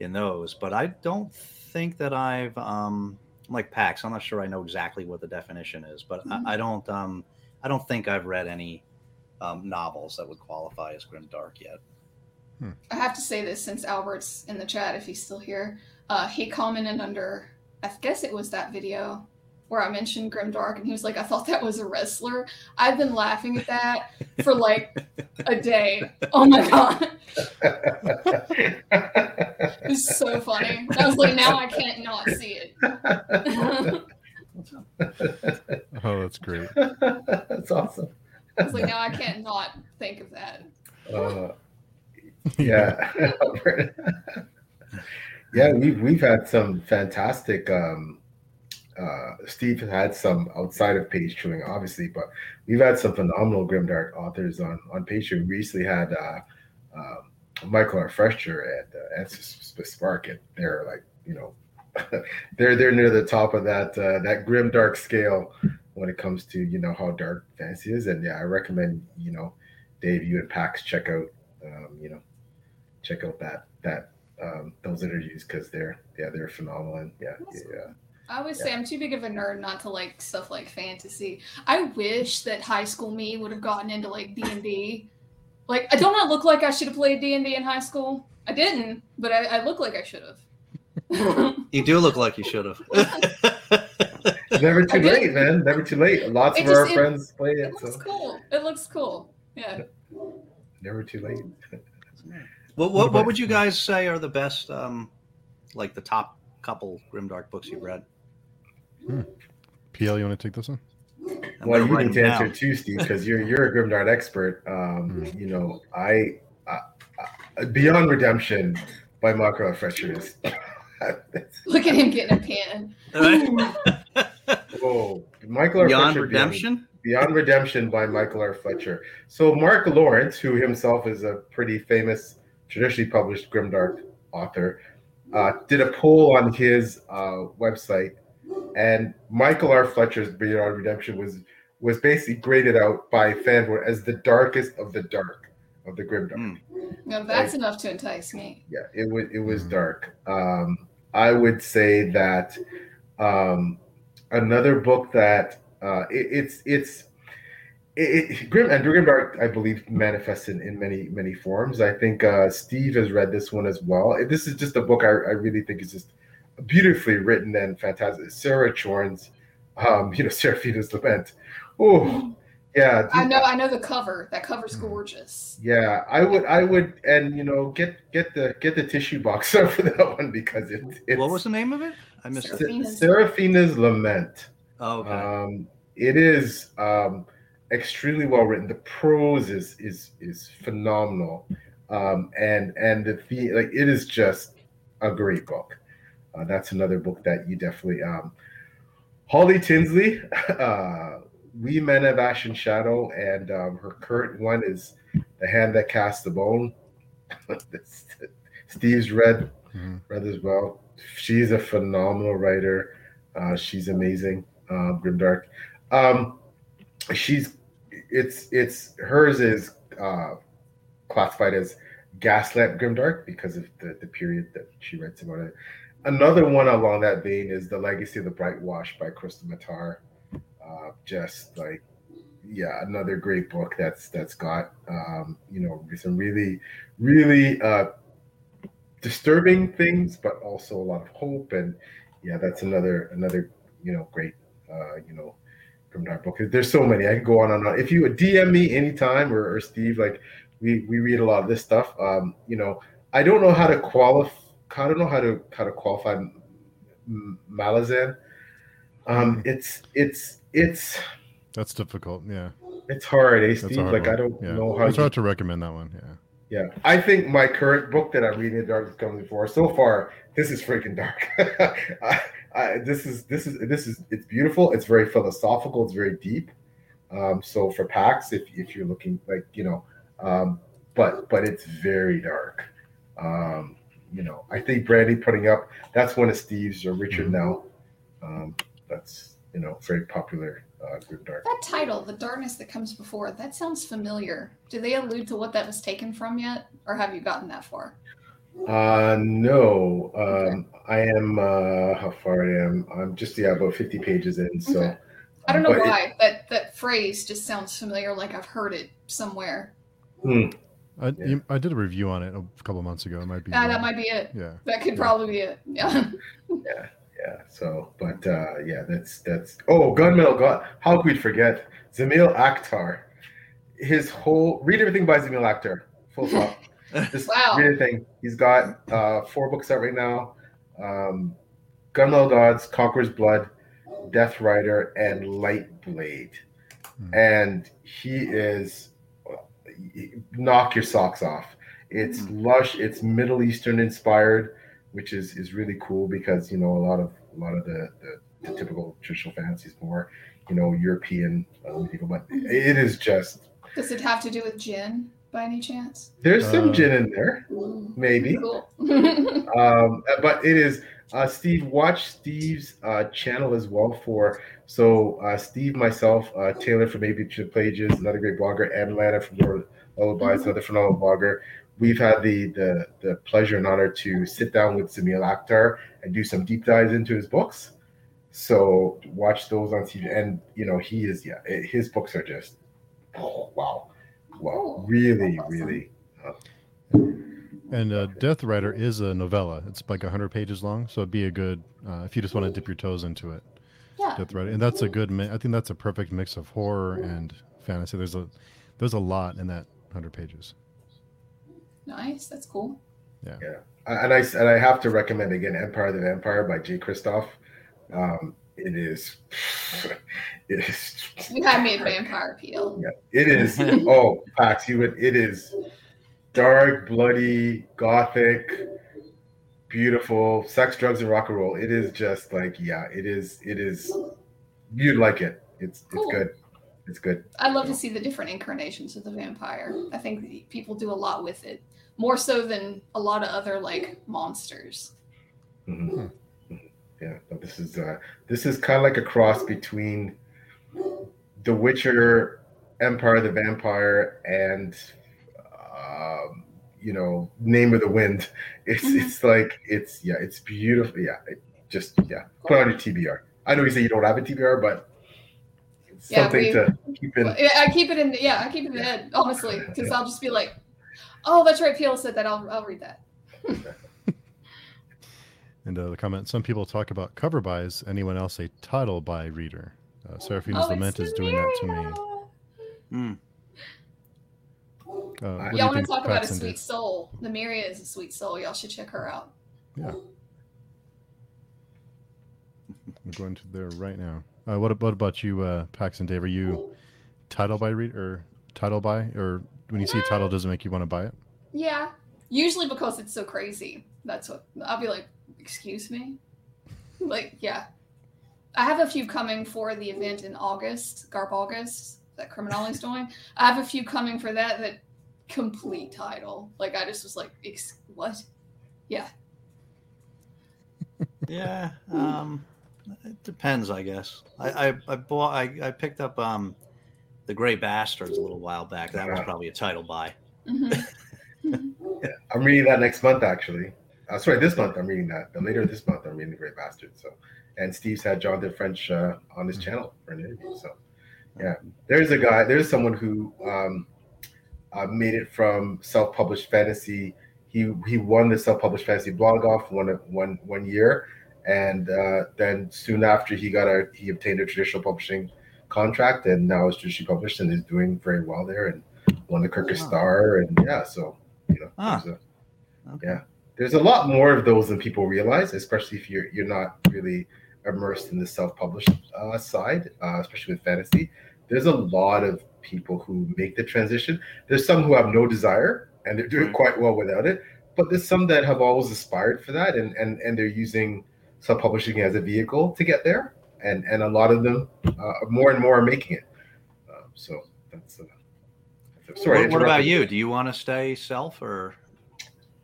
in those, but I don't think that I've um, like Pax. I'm not sure I know exactly what the definition is, but Mhm. I, I don't um, I don't think I've read any um, novels that would qualify as grimdark yet. I have to say this since Albert's in the chat, if he's still here. Uh, he commented under, I guess it was that video where I mentioned Grimdark, and he was like, I thought that was a wrestler. I've been laughing at that for like a day. Oh my God. It's so funny. I was like, now I can't not see it. Oh, that's great. That's awesome. I was like, now I can't not think of that. Uh, yeah. yeah, we've we've had some fantastic um uh Steve had some outside of page chewing, obviously, but we've had some phenomenal grimdark authors on on page chewing. We recently had uh um Michael R. Fletcher and uh, and S- S- Spark and they're like, you know, they're they're near the top of that uh, that grim dark scale when it comes to you know how dark fantasy is. And yeah, I recommend you know Dave, you and Pax check out um, you know check out that that um, those interviews because they're yeah they're phenomenal and yeah yeah I always say I'm too big of a nerd not to like stuff like fantasy. I wish that high school me would have gotten into like D and D. Like, I don't I look like I should have played D and D in high school. I didn't, but I, I look like I should have. You do look like you should have. never too late man never too late lots It of our it- friends play it it looks so cool. It looks cool. Yeah. never too late What, what what would you guys say are the best, um, like the top couple grimdark books you've read? PL, you want to take this one? I'm well you need to them answer down. too steve because you're you're a grimdark expert um Hmm. you know i uh, uh, beyond redemption by michael fletcher is Look at him getting a pan. oh michael R. Beyond Fletcher Redemption. Beyond Redemption by Michael R. Fletcher. So Mark Lawrence, who himself is a pretty famous, traditionally published grimdark author, uh, did a poll on his uh, website, and Michael R. Fletcher's Beyond Redemption was was basically graded out by fanboy as the darkest of the dark of the grimdark. Mm. No, that's enough to entice me. Yeah, it was it was dark. Um, I would say that um, another book that uh, it, it's it's it, it, grim and grimdark I believe manifests in, in many many forms. I think uh, Steve has read this one as well. This is just a book I, I really think is just beautifully written and fantastic. Sarah Chorn's, um, you know, Seraphina's Lament. Oh, yeah. I know. I know the cover. That cover's Hmm. gorgeous. Yeah, I would, I would, and you know, get get the get the tissue box out for that one because it, it's What was the name of it? I missed it. Seraphina's- Seraphina's Lament. Oh, okay. Um, it is um, extremely well written. The prose is is is phenomenal, um, and and the the like it is just a great book. Uh, that's another book that you definitely. Um, Holly Tinsley, uh, We Men of Ash and Shadow, and um, her current one is The Hand That Casts the Bone. Steve's read Mhm. read as well. She's a phenomenal writer. Uh, she's amazing. Uh, Grimdark. Um, she's it's it's hers is uh, classified as gaslit Grimdark because of the, the period that she writes about it. Another one along that vein is The Legacy of the Bright Wash by Krystle Matar. Uh, just like yeah, another great book that's that's got um, you know some really really uh, disturbing things, but also a lot of hope. And yeah, that's another another you know great uh, you know Grimdark book. There's so many. I could go on and on. If you DM me anytime or, or Steve, like we we read a lot of this stuff. Um, you know, I don't know how to qualify. I don't know how to how to qualify Malazan. Um, it's it's it's That's difficult. Yeah. it's hard, eh, Steve? hard Like one. I don't yeah. know how It's you hard to recommend that one. Yeah. yeah, I think my current book that I'm reading, The Darkest Comes Before, so far, this is freaking dark. I, I, this is this is this is it's beautiful. It's very philosophical. It's very deep. Um, so for PAX, if if you're looking like you know, um, but but it's very dark. Um, you know, I think Brandy putting up that's one of Steve's or Richard Mhm. now. Um, that's you know very popular uh, group dark. That title, The Darkness That Comes Before, that sounds familiar. Do they allude to what that was taken from yet? Or have you gotten that far? Uh, no. Um, I am uh, how far I am. I'm just yeah about 50 pages in. So Okay. I don't know but it- why. that that phrase just sounds familiar, like I've heard it somewhere. hmm, I, Yeah. you, I did a review on it a couple months ago. It might be. Ah, that might be it. Yeah. That could Yeah. probably be it. Yeah. yeah. yeah. So, but uh, yeah, that's that's. Oh, Gunmetal God! How could we forget Zamil Akhtar? His whole read everything by Zamil Akhtar. Full stop. Just Wow. read everything. He's got uh, four books out right now. Um, Gunmetal Gods, Conqueror's Blood, Death Rider, and Light Blade. Hmm. And he is knock your socks off. It's lush. It's Middle Eastern inspired, which is is really cool because you know a lot of a lot of the the, the typical traditional fantasy is more you know European uh, medieval, but it is just Does it have to do with jinn by any chance? there's some Uh, jinn in there maybe. Cool. um, but it is uh, Steve. Watch Steve's uh, channel as well for so uh, Steve, myself, uh, Taylor from Two Pages, another great blogger, and Lana from Lord Lullabies, another phenomenal blogger. We've had the, the the pleasure and honor to sit down with Zamil Akhtar and do some deep dives into his books. So watch those on TV, and you know he is yeah, it- his books are just oh, wow, wow, really, awesome. really And uh, Death Rider is a novella. It's like 100 pages long, so it'd be a good uh, if you just want to dip your toes into it. yeah. Death Rider, and that's a good. Mi- I think that's a perfect mix of horror and fantasy. There's a there's a lot in that 100 pages. Nice. That's cool. Yeah. Yeah. and I and I have to recommend again Empire of the Vampire by Jay Kristoff. Um, it is, it is, You had me at vampire peel. it is. oh, Pax, you would. It is dark, bloody, gothic, beautiful, sex, drugs, and rock and roll. It is just like yeah, it is. It is. You'd like it. It's it's good. It's good. I love to see the different incarnations of the vampire. I think people do a lot with it, more so than a lot of other like monsters. Mhm. Hmm. Yeah, no, this is uh, this is kind of like a cross between The Witcher, Empire of the Vampire, and um, you know, Name of the Wind. It's Mhm. it's like it's yeah, it's beautiful. Yeah, it just yeah, put on your TBR. I know you say you don't have a TBR, but it's Yeah, something we- to keep in. Well, yeah, I keep it in. Yeah, I keep it in the head, honestly, because I'll just be like, "Oh, that's right. Peel said that. I'll, I'll read that." And uh, the comment: Some people talk about cover buys. Anyone else a title buy reader? Uh, Seraphina's Oh, Lament is doing that to me. Samira. Uh, what you Y'all want to think talk about a sweet did? soul? Namiria is a sweet soul. Y'all should check her out. Yeah. I'm going to there right now. Uh, what, what about you, uh, and Dave? Are you title buy read or title buy, or when you see a title, does it make you want to buy it? Yeah, usually because it's so crazy. That's what I'll be like. Excuse me. Like, yeah, I have a few coming for the event in August, Garb August that Criminali's doing. I have a few coming for that that complete title. Like I just was like, Ex- what? Yeah. Yeah. Um, it depends, I guess. I I, I bought I, I picked up um, the Grey Bastards a little while back. That was probably a title buy. Mhm. Yeah, I'm reading that next month actually. Uh, sorry, this month I'm reading that. Then later this month I'm reading The Great Bastard. So, and Steve's had Jonathan French uh, on his channel for an interview. So, yeah, there's a guy. There's someone who um, uh, made it from self-published fantasy. He he won the self-published fantasy blog off one one one year, and uh, then soon after he got a he obtained a traditional publishing contract, and now is traditionally published and is doing very well there, and won the Kirkus Wow. Star, and yeah, so you know, Ah. there's a- Okay. Yeah. there's a lot more of those than people realize, especially if you're you're not really immersed in the self-published uh, side, uh, especially with fantasy. There's a lot of people who make the transition. There's some who have no desire and they're doing quite well without it, but there's some that have always aspired for that and and and they're using self-publishing as a vehicle to get there. And and a lot of them, uh, more and more, are making it. Um, so that's. Uh, sorry. What, what about you? Do you want to stay self or?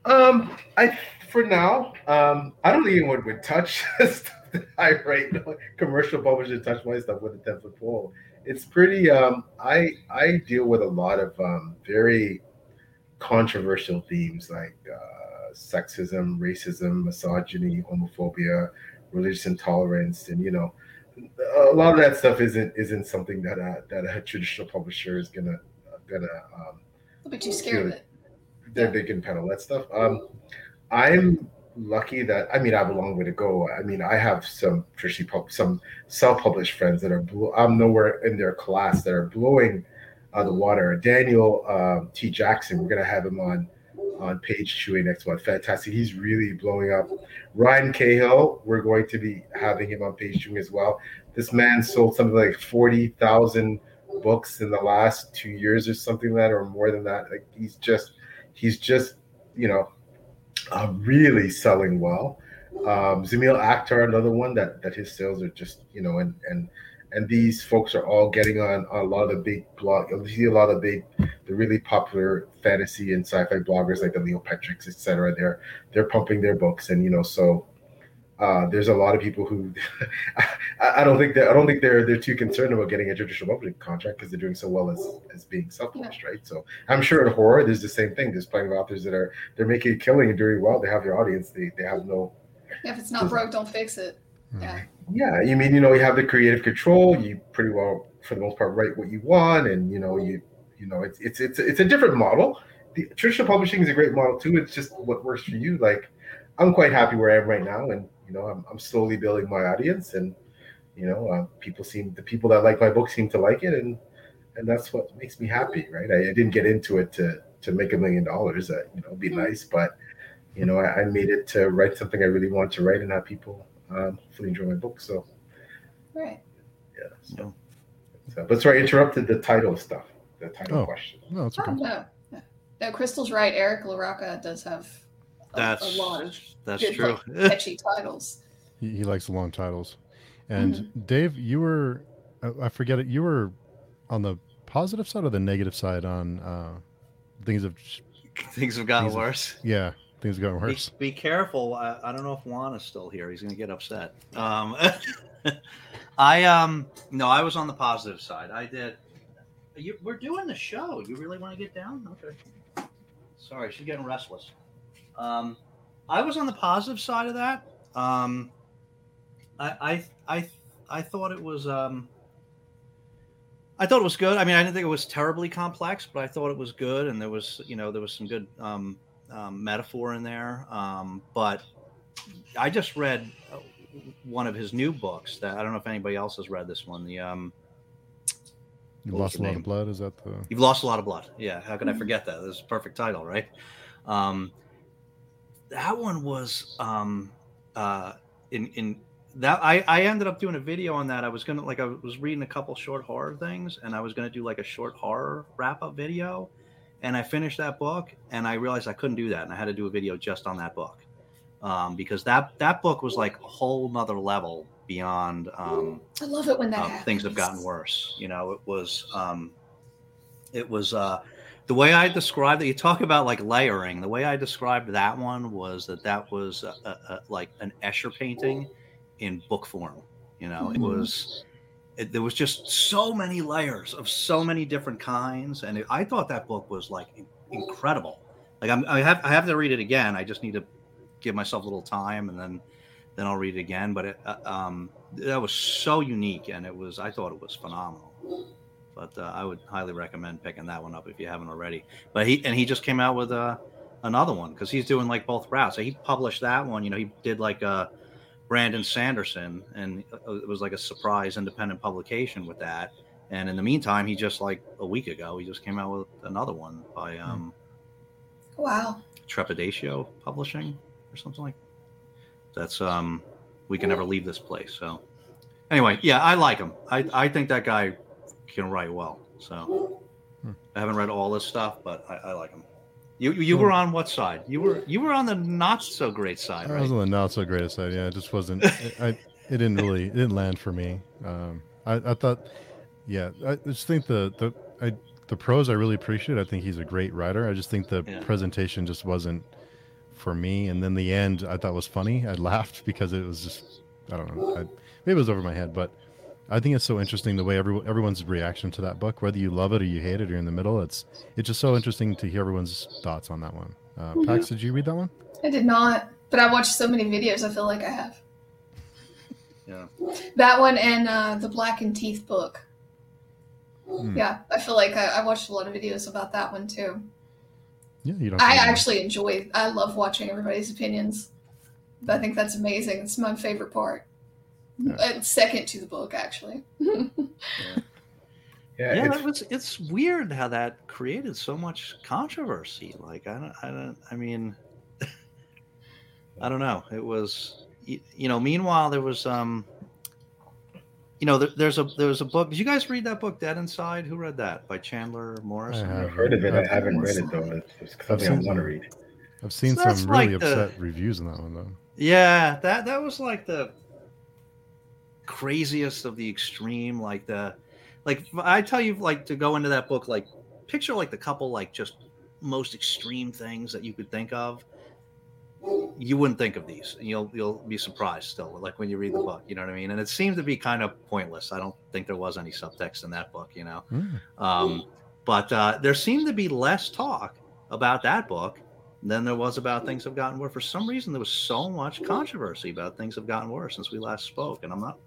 Um, I for now, um, I don't think anyone would touch stuff that I write. No commercial publisher touch my stuff with a ten foot pole. It's pretty. Um, I I deal with a lot of um, very controversial themes like uh, sexism, racism, misogyny, homophobia, religious intolerance, and you know, a lot of that stuff isn't isn't something that a, that a traditional publisher is gonna gonna um, I'll be too scared of it. they, they can peddle that stuff. Um, I'm lucky that I mean I have a long way to go. I mean I have some traditionally pub, some self-published friends that are blow, I'm nowhere in their class that are blowing uh, the water. Daniel um, T Jackson, we're gonna have him on on page chewing next month. Fantastic, he's really blowing up. Ryan Cahill, we're going to be having him on page chewing as well. This man sold something like forty thousand books in the last two years or something like that, or more than that. Like he's just he's just you know really selling well. Um, Zamil Akhtar, another one that that his sales are just you know and and and these folks are all getting on a lot of the big blog. You see a lot of big, the really popular fantasy and sci-fi bloggers like the Leo Petricks, etc. They're they're pumping their books, and you know so. Uh, there's a lot of people who I, I don't think that I don't think they're they're too concerned about getting a traditional publishing contract because they're doing so well as as being self-published, right? So I'm sure in horror there's the same thing. There's plenty of authors that are they're making a killing and doing well. They have their audience. They they have no If it's not broke, don't fix it. Yeah. yeah. You mean you know you have the creative control. You pretty well for the most part write what you want, and you know you you know it's it's it's it's a different model. The traditional publishing is a great model too. It's just what works for you. Like I'm quite happy where I am right now, and you know I'm I'm slowly building my audience, and you know uh, people seem the people that like my book seem to like it, and and that's what makes me happy, right? I, I didn't get into it to to make a million dollars. That you know be nice, but you know I, I made it to write something I really want to write and have people um, hopefully enjoy my book. So Right. yeah. So, so but sorry, I interrupted the title stuff. The title Oh. question. No, it's Oh, okay. no. no. No, Krystle's right. Eric LaRocca does have a, That's a lot of that's good, true. like, catchy titles. He, he likes long titles. And Dave, you were, I- I forget it, you were on the positive side or the negative side on uh, things have Things have gotten Things have- worse. yeah, things have gotten Be, worse. be careful. I, I don't know if Juan is still here. He's going to get upset. Um, I um no, I was on the positive side. I did. You, we're doing the show. You really want to get down? Okay. Sorry, she's getting restless. Um, I was on the positive side of that. Um, I I I I thought it was um. I thought it was good. I mean, I didn't think it was terribly complex, but I thought it was good, and there was, you know, there was some good um, um, metaphor in there. Um, but I just read uh, one of his new books that I don't know if anybody else has read this one. The um, You what was lost a lot name? of blood. Is that the? You've lost a lot of blood. Yeah, how could I Mhm. forget that? This is a perfect title, right? Um, that one was um, uh, in in that I I ended up doing a video on that. I was gonna like I was reading a couple short horror things, and I was gonna do like a short horror wrap up video, and I finished that book, and I realized I couldn't do that, and I had to do a video just on that book. Um, because that that book was like a whole nother level beyond um, I love it when that um, things have gotten worse. You know, it was um, it was uh, the way I described it, you talk about like layering. The way I described that one was that that was a, a, a, like an Escher painting in book form. You know, it Mhm. was it, there was just so many layers of so many different kinds, and it, I thought that book was like incredible. Like I'm, I have I have to read it again. I just need to give myself a little time, and then then I'll read it again. But it, uh, um, that was so unique, and it was I thought it was phenomenal. But uh, I would highly recommend picking that one up if you haven't already. But he and he just came out with uh, another one because he's doing like both routes. So he published that one. You know, he did like a Brandon Sanderson, and uh, it was like a surprise independent publication with that. And in the meantime, he just like a week ago, he just came out with another one by um, Wow. Trepidatio Publishing or something like. That's um, we can never leave this place. So anyway, yeah, I like him. I I think that guy can write well. So Hmm. I haven't read all this stuff, but I, I like him. You you were on what side? You were you were on the not so great side, I right? was on the not so great side. Yeah, it just wasn't. it, I, it didn't really. It didn't land for me. Um, I, I thought, yeah, I just think the the I the prose I really appreciate. I think he's a great writer. I just think the Yeah. presentation just wasn't for me. And then the end I thought was funny. I laughed because it was just I don't know. I, maybe it was over my head, but I think it's so interesting the way every, everyone's reaction to that book, whether you love it or you hate it or you're in the middle. It's it's just so interesting to hear everyone's thoughts on that one. Uh, Pax, did you read that one? I did not, but I watched so many videos. I feel like I have Yeah. that one and uh, the Blackened Teeth book. Hmm. Yeah, I feel like I, I watched a lot of videos about that one too. Yeah, you don't. I have to- actually enjoy. I love watching everybody's opinions. I think that's amazing. It's my favorite part. Yeah. Uh, second to the book, actually. Yeah, yeah, it's, that was it's weird how that created so much controversy. Like I don't I don't I mean I don't know. It was you, you know, meanwhile there was um you know, there, there's a there was a book. Did you guys read that book Dead Inside? Who read that? By Chandler Morris? I have. I've heard of it. I I've- haven't read it though. It's, it's something I seen want to read. I've seen So some really like the- upset reviews on that one though. Yeah, that that was like the craziest of the extreme. Like the like I tell you, like to go into that book, like picture like the couple like just most extreme things that you could think of. You wouldn't think of these, and you'll you'll be surprised still, like when you read the book. You know what I mean? And it seemed to be kind of pointless. I don't think there was any subtext in that book. You know, Mm. um, but uh, there seemed to be less talk about that book than there was about things have gotten worse. For some reason, there was so much controversy about things have gotten worse since we last spoke, and I'm not,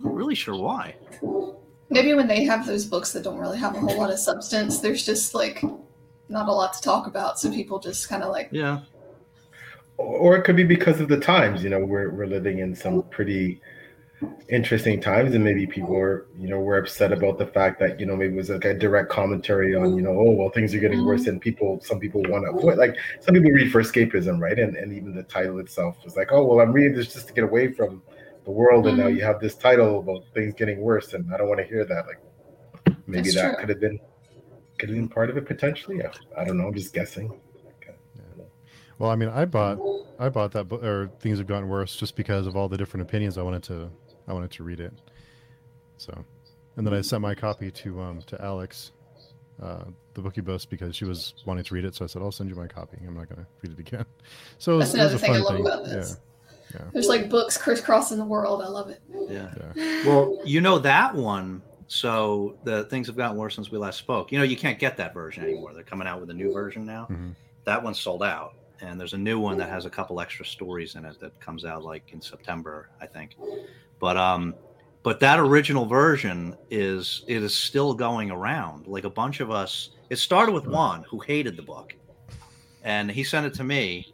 not really sure why. Maybe when they have those books that don't really have a whole lot of substance, there's just like not a lot to talk about. So people just kind of like, Yeah, or it could be because of the times you know we're, we're living in some pretty interesting times and maybe people are you know were upset about the fact that you know maybe it was like a direct commentary on you know oh well things are getting worse and people some people want to avoid like some people read for escapism right and, and even the title itself was like oh well i'm reading this just to get away from the world and now Mhm. you have this title about things getting worse and i don't want to hear that like maybe That's that true. could have been could have been part of it potentially yeah, i don't know i'm just guessing Well, I mean, I bought I bought that book, or things have gotten worse, just because of all the different opinions. I wanted to I wanted to read it. So, and then I sent my copy to um to Alex, uh, the bookie bus, because she was wanting to read it. So I said, I'll send you my copy. I'm not going to read it again. So it was, That's it was another a thing I love thing. about this. Yeah. There's like books crisscrossing the world. I love it. yeah. Yeah. Well, you know that one. So the things have gotten worse since we last spoke. You know, you can't get that version anymore. They're coming out with a new version now. Mhm. That one's sold out, and there's a new one that has a couple extra stories in it that comes out like in September, I think. But um, but that original version is it is still going around. Like a bunch of us. It started with one who hated the book, and he sent it to me,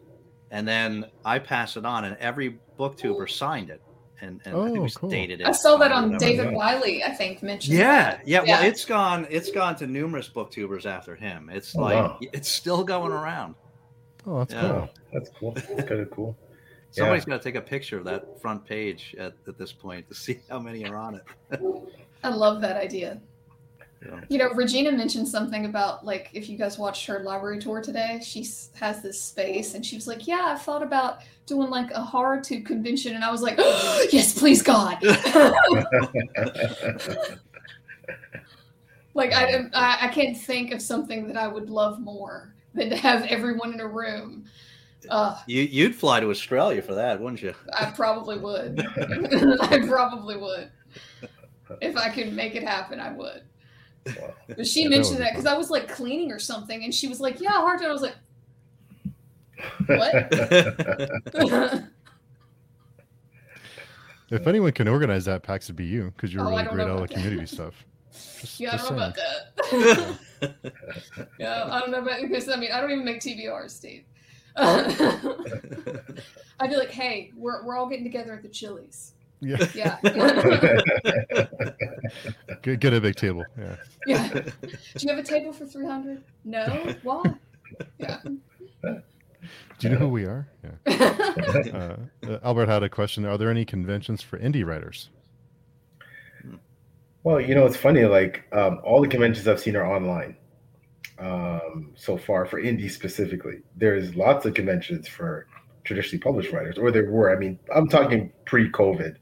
and then I passed it on, and every booktuber signed it, and, and I think Oh, we cool. dated it. I saw that or on. David yeah. Wiley. I think mentioned. Yeah, that. yeah. Well, Yeah. it's gone. It's gone to numerous booktubers after him. It's Oh, like wow. it's still going around. Oh, that's Yeah. cool. oh that's cool that's kind of cool Somebody's got to take a picture of that front page at, at this point to see how many are on it. I love that idea. Yeah. You know, Regina mentioned something about like if you guys watched her library tour today, she has this space, and she was like, "Yeah, I've thought about doing like a horror tube convention," and I was like, "Yes, please, God." Like I, I, I can't think of something that I would love more than to have everyone in a room. Uh, You you'd fly to Australia for that, wouldn't you? I probably would. I probably would. If I could make it happen, I would. Wow. But she Yeah, mentioned that because. I was like cleaning or something, and she was like, "Yeah, hard time." I was like, "What?" If anyone can organize that, PAX would be you because you're Oh, really great at all the about that. community stuff. Just, yeah, I don't know saying. about that. yeah, I don't know about because I mean I don't even make TBRs, Steve. Oh, I'd be like, "Hey, we're we're all getting together at the Chili's." Yeah, Yeah, get, get a big table. Yeah. yeah. Do you have a table for three hundred? No. Why? Yeah. Do you know who we are? Yeah. Uh, uh, Albert had a question. Are there any conventions for indie writers? Well, you know, it's funny. Like um, all the conventions I've seen are online um, so far for indie specifically. There's lots of conventions for traditionally published writers, or there were. I mean, I'm talking pre-COVID.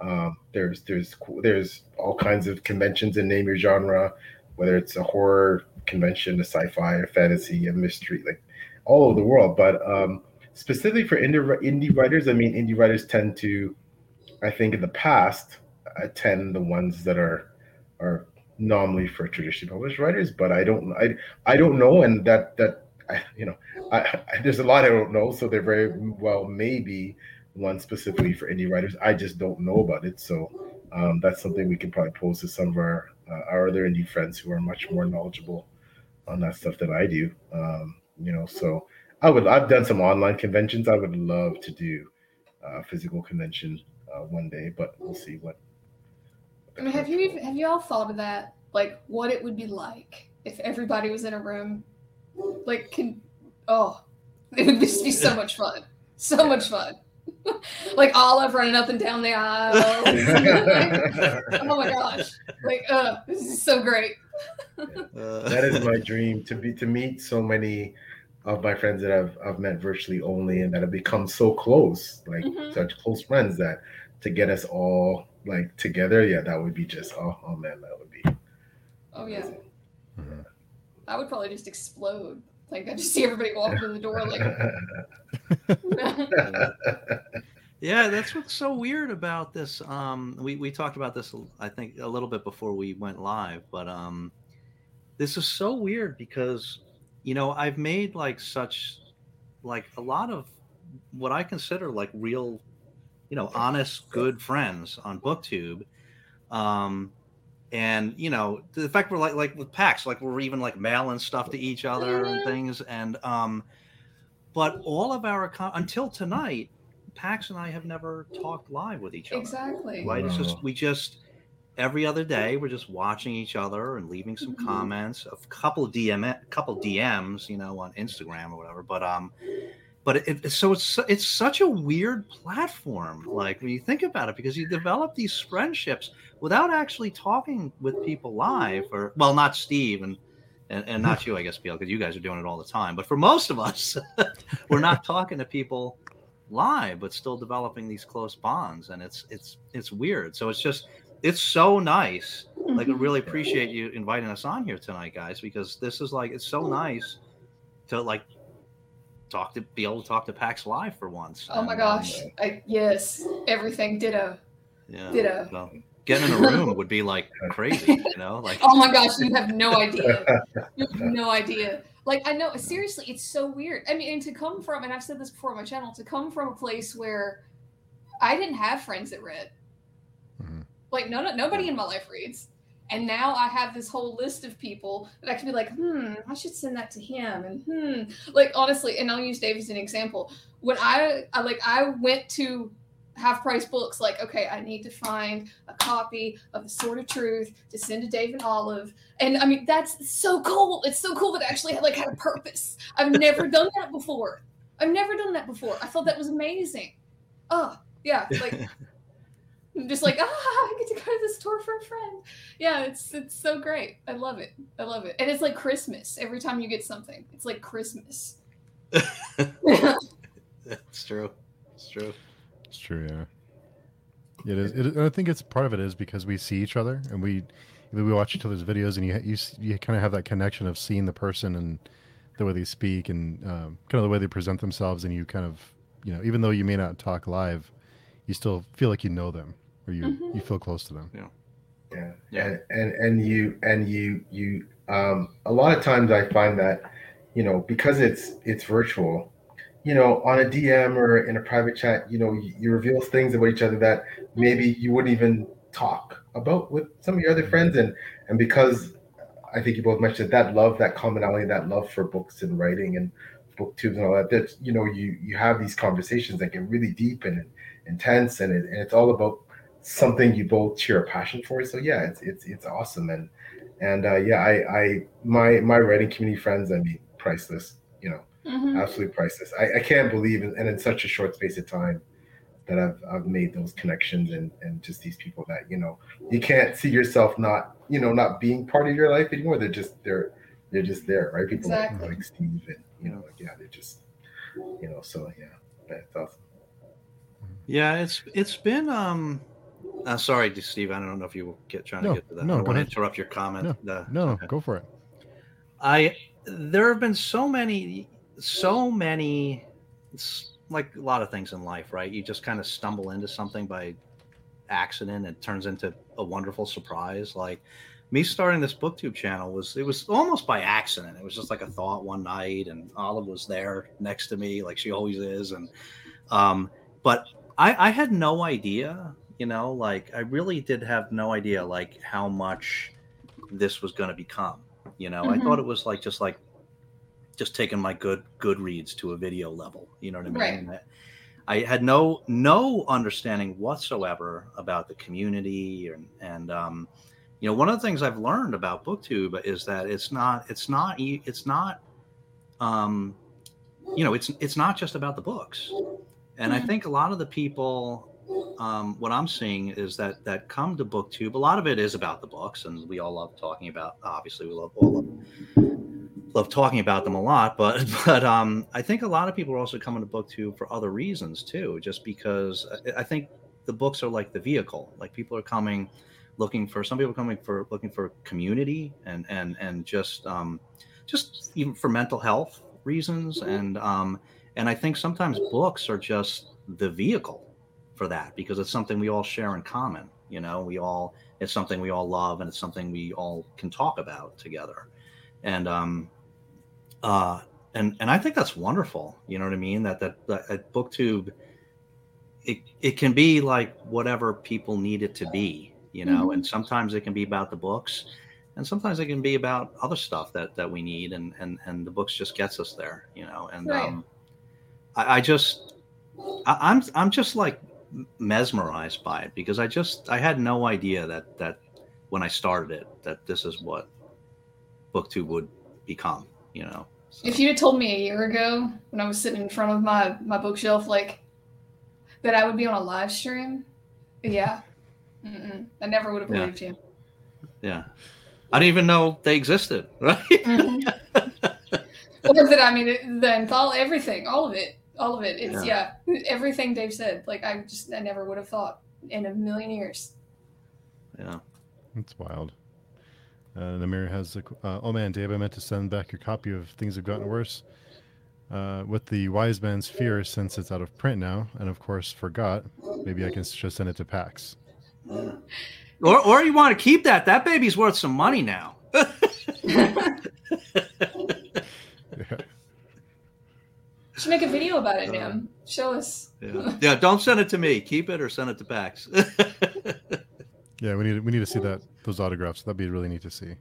Um, there's there's there's all kinds of conventions in name your genre, whether it's a horror convention, a sci-fi, a fantasy, a mystery, like all over the world. But um, specifically for indie indie writers, I mean, indie writers tend to, I think, in the past, attend the ones that are are normally for traditionally published writers. But I don't I I don't know, and that that I, you know, I, I, there's a lot I don't know. So they're very well maybe one specifically for indie writers. I just don't know about it. So um, that's something we can probably pose to some of our uh, our other indie friends who are much more knowledgeable on that stuff than I do. Um, you know, so I would I've done some online conventions. I would love to do a physical convention uh, one day, but we'll see what. I mean, have you even, have you all thought of that? Like, what it would be like if everybody was in a room? Like, can oh, it would just be so much fun, so much fun. like Olive running up and down the aisle. oh my gosh! Like, uh, this is so great. Uh, that is my dream to be to meet so many of my friends that I've I've met virtually only and that have become so close, like Mhm. such close friends that to get us all like together, yeah, that would be just oh, oh man, that would be Oh yeah, Mhm. I would probably just explode. Like, I just see everybody walking in the door. Like, Yeah, that's what's so weird about this. Um, we we talked about this, I think, a little bit before we went live, but um, this is so weird because, you know, I've made like such, like a lot of what I consider like real, you know, honest, good friends on BookTube, um, and you know, the fact we're like like with PAX, like we're even like mailing stuff to each other and Mhm. things, and um, but all of our until tonight. Pax and I have never talked live with each other. exactly. Right? It's just we just every other day we're just watching each other and leaving some Mhm. comments, a couple of DM, a couple DMs, you know, on Instagram or whatever. But um, but it, it so it's it's such a weird platform. Like when you think about it, because you develop these friendships without actually talking with people live, or well, not Steve and. And, and not you, I guess, Bill, because you guys are doing it all the time. But for most of us, we're not talking to people live but still developing these close bonds and it's it's it's weird so it's just it's so nice like i Mhm. really appreciate you inviting us on here tonight guys because this is like it's so nice to like talk to be able to talk to pax live for once Oh my And, um, gosh! I, yes, everything. Ditto. yeah Ditto. so getting in a room would be like crazy you know like Oh my gosh, you have no idea. You have no idea. Like I know seriously, it's so weird. I mean, and to come from, and I've said this before on my channel, to come from a place where I didn't have friends that read. Mhm. Like no, no, nobody in my life reads, and now I have this whole list of people that I can be like, hmm, I should send that to him, and hmm, like honestly, and I'll use Dave as an example. When I, I like, I went to half price books like okay i need to find a copy of the sword of truth to send to dave and olive. And i mean that's so cool. It's so cool that it actually had like had a purpose. I've never done that before. I've never done that before. I thought that was amazing. Oh yeah like I'm just like ah i get to go to the store for a friend. Yeah it's it's so great. I love it. I love it. And it's like christmas every time you get something. It's like christmas. That's true. It's true. It's true, yeah. It is. It, I think it's part of it is because we see each other and we we watch each other's videos, and you you you kind of have that connection of seeing the person and the way they speak and um, kind of the way they present themselves, and you kind of you know even though you may not talk live, you still feel like you know them or you Mhm. you feel close to them. Yeah. Yeah. And, and and you and you you um a lot of times I find that, you know, because it's it's virtual, you know, on a DM or in a private chat, you know, you, you reveal things about each other that maybe you wouldn't even talk about with some of your other friends and and because I think you both mentioned that love, that commonality, that love for books and writing and booktubes and all that, that you know, you you have these conversations that get really deep and intense and, it, and it's all about something you both share a passion for. So yeah, it's it's it's awesome and and uh, yeah, I I my my writing community friends, I mean, priceless. You know, Mhm. absolutely priceless. I, I can't believe in, and in such a short space of time that I've I've made those connections and and just these people that you know you can't see yourself not you know not being part of your life anymore. They're just they're they're just there, right? People like- Exactly. like, Steve and you know like yeah, they're just you know so yeah, that's awesome. Yeah, it's it's been um uh, sorry, Steve. I don't know if you were get trying No, to get to that. no, I don't want to interrupt your comment. The- No, no, okay. go for it. I there have been so many so many it's like a lot of things in life, right? You just kind of stumble into something by accident and it turns into a wonderful surprise. Like me starting this booktube channel was it was almost by accident. It was just like a thought one night and Olive was there next to me like she always is and um but I I had no idea, you know, like I really did have no idea like how much this was going to become you know i Mhm. thought it was like just like just taking my good good reads to a video level you know what i mean Right. I, I had no no understanding whatsoever about the community and and um you know one of the things i've learned about booktube is that it's not it's not it's not um you know it's it's not just about the books and i Mhm. think a lot of the people um, what I'm seeing is that that come to BookTube. A lot of it is about the books, and we all love talking about. Obviously, we love all love, love talking about them a lot. But but um, I think a lot of people are also coming to BookTube for other reasons too. Just because I, I think the books are like the vehicle. Like people are coming, looking for some people are coming for looking for community and and and just um, just even for mental health reasons and um, and I think sometimes books are just the vehicle for that because it's something we all share in common. You know, we all it's something we all love and it's something we all can talk about together. And um uh and and I think that's wonderful. You know what I mean? That that, that at booktube it it can be like whatever people need it to be, you know, Mhm. and sometimes it can be about the books and sometimes it can be about other stuff that that we need and and and the books just gets us there, you know. And Right. um I, I just I, I'm I'm just like mesmerized by it because I just I had no idea that that when I started it that this is what booktube would become. You know, So, If you had told me a year ago when I was sitting in front of my my bookshelf, like that I would be on a live stream, yeah, Mm-mm. I never would have Yeah. believed you. yeah, I didn't even know they existed. Right? Mhm. or that I mean, the anthology, everything, all of it, all of it. It's yeah. everything Dave said. Like I just I never would have thought in a million years. yeah. It's wild. Uh, Namir has a, uh, oh man, Dave, I meant to send back your copy of Things Have Gotten Worse. Uh, with the Wise Man's Fear, since it's out of print now, and of course forgot, maybe I can just send it to PAX. Or or you want to keep that? That baby's worth some money now. Yeah. Should make a video about it, Nim. Show us. Yeah. yeah, don't send it to me. Keep it or send it to Pax. yeah, we need we need to see that those autographs. That'd be really neat to see.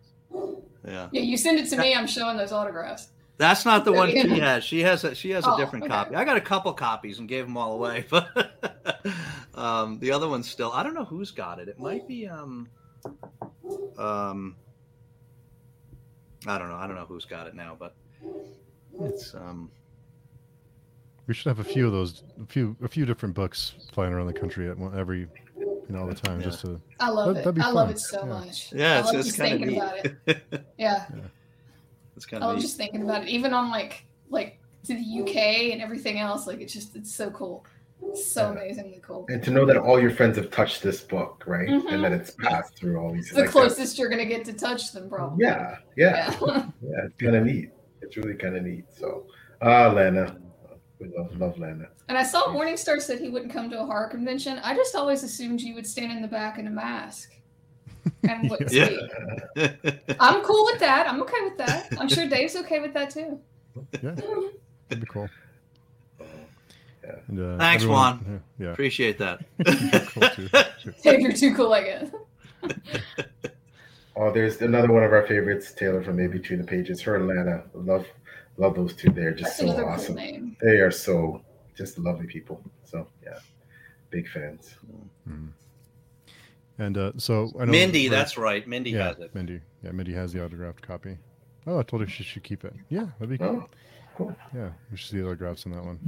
yeah. Yeah, you send it to me. I'm showing those autographs. That's not the one she has. She has a she has a Oh, different okay. copy. I got a couple copies and gave them all away, but um, the other one's still. I don't know who's got it. It might be um um I don't know. I don't know who's got it now, but it's um We should have a few of those, a few a few different books flying around the country at one, every, you know, all the time, Yeah. just to. I love That- it. that'd be I love it so Yeah. much. yeah, I it's love it's just thinking neat. about it. Yeah, it's kind I of love neat. just thinking about it. Even on like like to the UK and everything else. Like it's just it's so cool. So amazingly cool. And to know that all your friends have touched this book, right? Mhm. And that it's passed through all these. It's the like that- closest you're gonna get to touch them, bro. Yeah, yeah, Yeah. yeah. It's kind of neat. It's really kind of neat. So, ah, Lana, we love love Lana. And I saw Morningstar said he wouldn't come to a horror convention. I just always assumed you would stand in the back in a mask and wouldn't Yeah. speak. I'm cool with that. I'm okay with that. I'm sure Dave's okay with that too. Yeah, that'd be cool. Yeah. And, uh, Thanks, everyone- Yeah, Appreciate that. yeah. cool too. Dave, you're too cool, I guess. Oh, there's another one of our favorites, Taylor from Maybe Between the Pages. Her and Lana, love love those two. They're just That's so awesome. cool name. They are so just lovely people. So yeah, big fans. Mhm. And uh, so I know Mindy, we're- that's right. Mindy yeah, has it. Mindy. Yeah, Mindy has the autographed copy. Oh, I told her she should keep it. Yeah, that'd be cool. Oh, cool. Yeah, we should see the autographs on that one.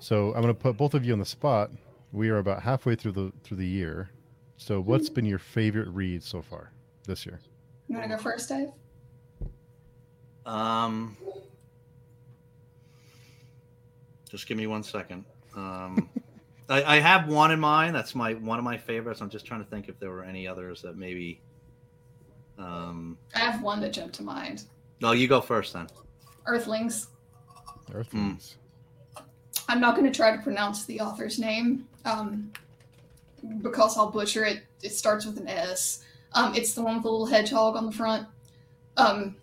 So I'm gonna put both of you on the spot. We are about halfway through the through the year. So what's been your favorite read so far this year? You want to go first, Dave? Um, just give me one second. Um, I, I have one in mind. That's my one of my favorites. I'm just trying to think if there were any others that maybe. Um, I have one that jumped to mind. no, you go first then. Earthlings. Earthlings. I'm not going to try to pronounce the author's name um, because I'll butcher it. It starts with an S. Um, it's the one with the little hedgehog on the front. Um,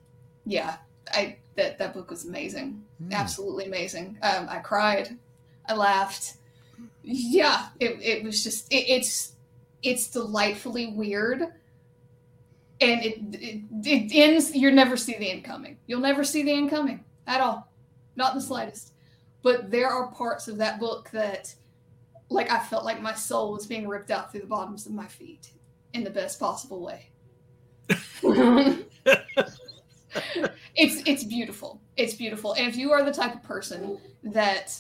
yeah, I that that book was amazing, Hmm. absolutely amazing. Um, I cried, I laughed. Yeah, it, it was just it, it's it's delightfully weird, and it, it it ends. You never see the end coming. You'll never see the end coming at all, not in the slightest but there are parts of that book that like i felt like my soul was being ripped out through the bottoms of my feet in the best possible way it's it's beautiful. It's beautiful. And if you are the type of person that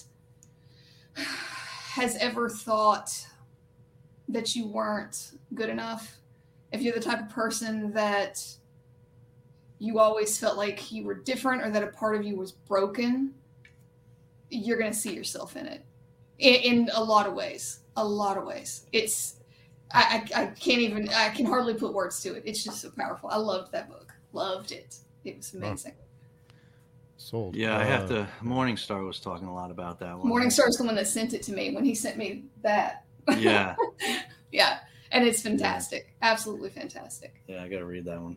has ever thought that you weren't good enough if you're the type of person that you always felt like you were different or that a part of you was broken you're going to see yourself in it. In, in a lot of ways. A lot of ways. It's I, I i can't even i can hardly put words to it. It's just so powerful. I loved that book. Loved it it was Wow. amazing Sold. Yeah, I have Uh, to. Morningstar was talking a lot about that one. Morningstar is the one that sent it to me when he sent me that Yeah, yeah and it's fantastic absolutely fantastic yeah, I got to read that one.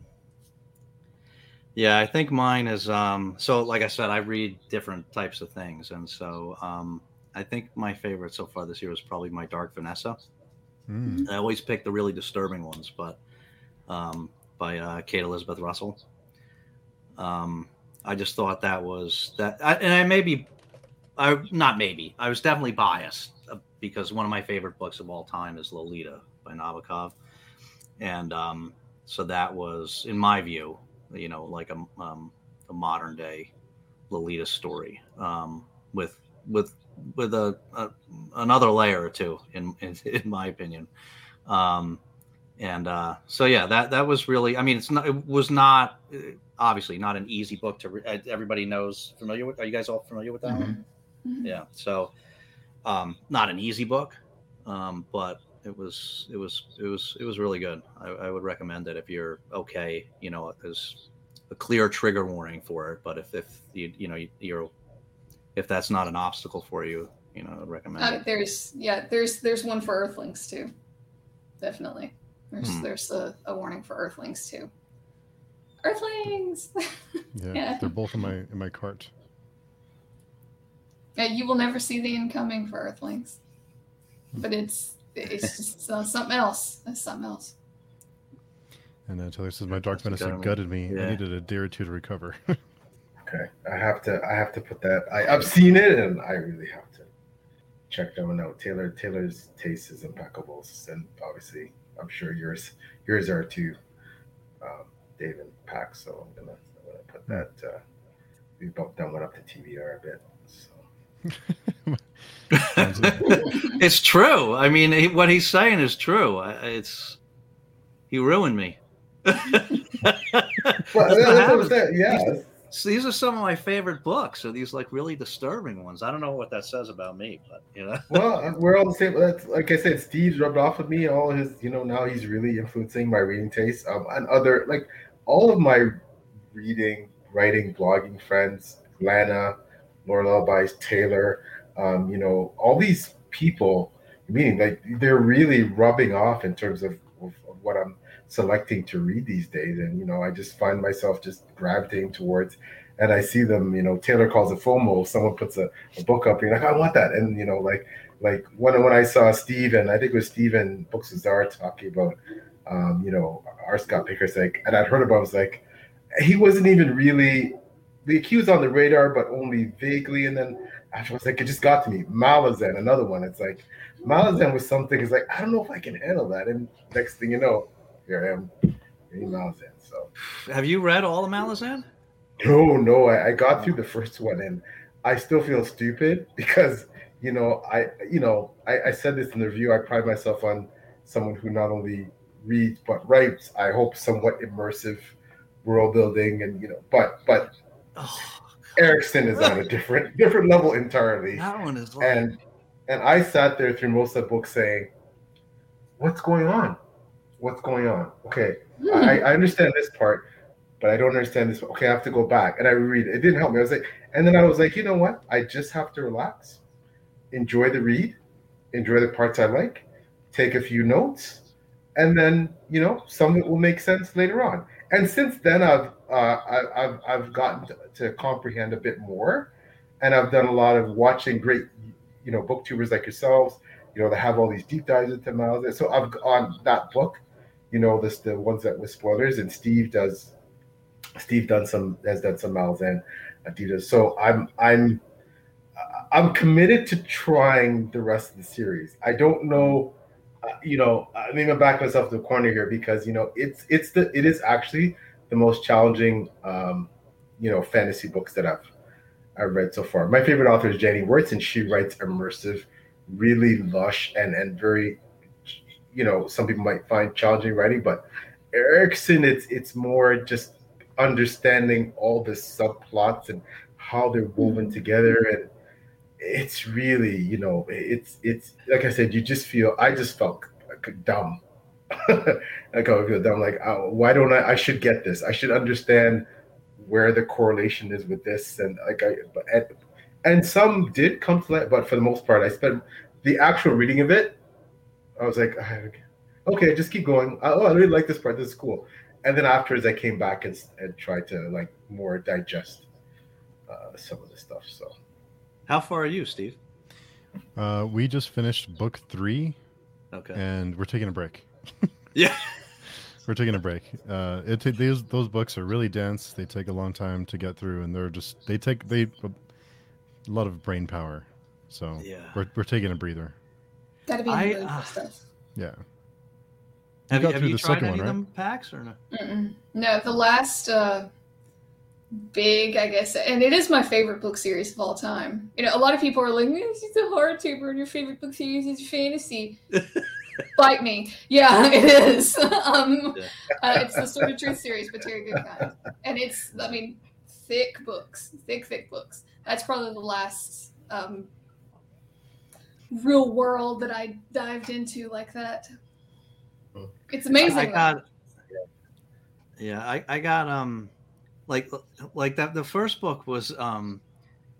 Yeah, I think mine is. Um, so, like I said, I read different types of things, and so um, I think my favorite so far this year is probably my Dark Vanessa. mm, I always pick the really disturbing ones, but um, by uh, Kate Elizabeth Russell. Um, I just thought that was that, I, and I maybe, I not maybe, I was definitely biased uh, because one of my favorite books of all time is Lolita by Nabokov, and um, so that was, in my view, you know, like a, um, a modern day Lolita story um, with with with a, a another layer or two in in, in my opinion. Um and uh so yeah that that was really i mean it's not it was not uh, obviously not an easy book to re- everybody knows familiar with are you guys all familiar with that one? Mhm. yeah so um not an easy book um but it was it was it was it was really good. I, I would recommend it if you're okay you know there's a clear trigger warning for it but if if you you know you, you're if that's not an obstacle for you you know i'd recommend Uh, it. there's yeah there's there's one for earthlings too definitely. There's Hmm. there's a, a warning for earthlings too earthlings yeah, Yeah. they're both in my in my cart. Yeah, you will never see the incoming for Earthlings, but it's it's just uh, something else. It's something else. And then Taylor says my Dark That's Vanessa gutted me. gutted me. I needed a day or two to recover. Okay, I have to. I have to put that. I, I've seen it, and I really have to check that one out. Taylor Taylor's taste is impeccable, and obviously, I'm sure yours yours are too, um, Dave and Pax. So I'm gonna, I'm gonna put that. Uh, we bumped that one up to TBR a bit. So it's true i mean he, what he's saying is true I- it's he ruined me well, that's what I'm. Yeah, So these are some of my favorite books. So these like really disturbing ones. I don't know what that says about me, but you know. Well, we're all the same. That's like I said, Steve's rubbed off with me. All his, you know, now he's really influencing my reading taste. Um, and other like all of my reading, writing, blogging friends, Lana, Laura Lullabies, Taylor, um, you know, all these people, meaning like they're really rubbing off in terms of, of, of what I'm selecting to read these days. And, you know, I just find myself just gravitating towards, and I see them, you know, Taylor calls it FOMO. Someone puts a, a book up, you're like, I want that. And, you know, like, like when, when I saw Steven, I think it was Steven Books Czar talking about, um, you know, R. Scott Bakker's like, and I'd heard about, it, I was like, he wasn't even really, the accused on the radar, but only vaguely. And then I was like, it just got to me. Malazan, another one. It's like, Malazan was something, it's like, I don't know if I can handle that. And next thing you know, here I am reading Malazan. So, have you read all of Malazan? No, no. I, I got through the first one, and I still feel stupid because you know I you know I, I said this in the review. I pride myself on someone who not only reads but writes. I hope somewhat immersive world building, and you know, but but. Oh. Erikson is on a different different level entirely. That one is like... and and I sat there through most of the book saying, "What's going on? what's going on? Okay, mm. I, I understand this part, but I don't understand this. Okay, I have to go back and I read it. It didn't help me. I was like, and then I was like, you know what? I just have to relax, enjoy the read, enjoy the parts I like, take a few notes, and then you know some it will make sense later on. And since then, I've uh, I, have I've gotten to, to comprehend a bit more, and I've done a lot of watching great, you know, booktubers like yourselves. You know, that have all these deep dives into Miles. So I've on that book you know this the ones that with spoilers and steve does steve done some has done some Malazan adidas so i'm i'm i'm committed to trying the rest of the series i don't know you know i'm even back myself to the corner here because you know it's it's the it is actually the most challenging um you know fantasy books that i've i've read so far my favorite author is janny wurts and she writes immersive really lush and and very you know some people might find challenging writing, but Erikson, it's it's more just understanding all the subplots and how they're woven mm-hmm. together and it's really you know it's it's like i said you just feel i just felt dumb like i feel dumb like oh, why don't i i should get this i should understand where the correlation is with this and like i but and, and some did come to that but for the most part i spent the actual reading of it I was like, okay, just keep going. Oh, I really like this part. This is cool. And then afterwards, I came back and, and tried to like more digest uh, some of the stuff. So, how far are you, Steve? Uh, we just finished book three. Okay. And we're taking a break. yeah. We're taking a break. Uh, it these those books are really dense. They take a long time to get through, and they're just they take they a lot of brain power. So yeah, we're we're taking a breather. Gotta be I, uh, stuff. Yeah. Have you, have you tried any one, of them packs or no? Mm-mm. No, the last uh, big, I guess, and it is my favorite book series of all time. You know, a lot of people are like, "This is a hard taper, and your favorite book series is fantasy." Bite me, yeah, it is. um, yeah. uh, it's the Sword of Truth series, but Terry Goodkind, and it's, I mean, thick books, thick, thick books. That's probably the last um, real world that I dived into like that. Hmm. It's amazing. I got, yeah, I, I got um, like like that. The first book was um,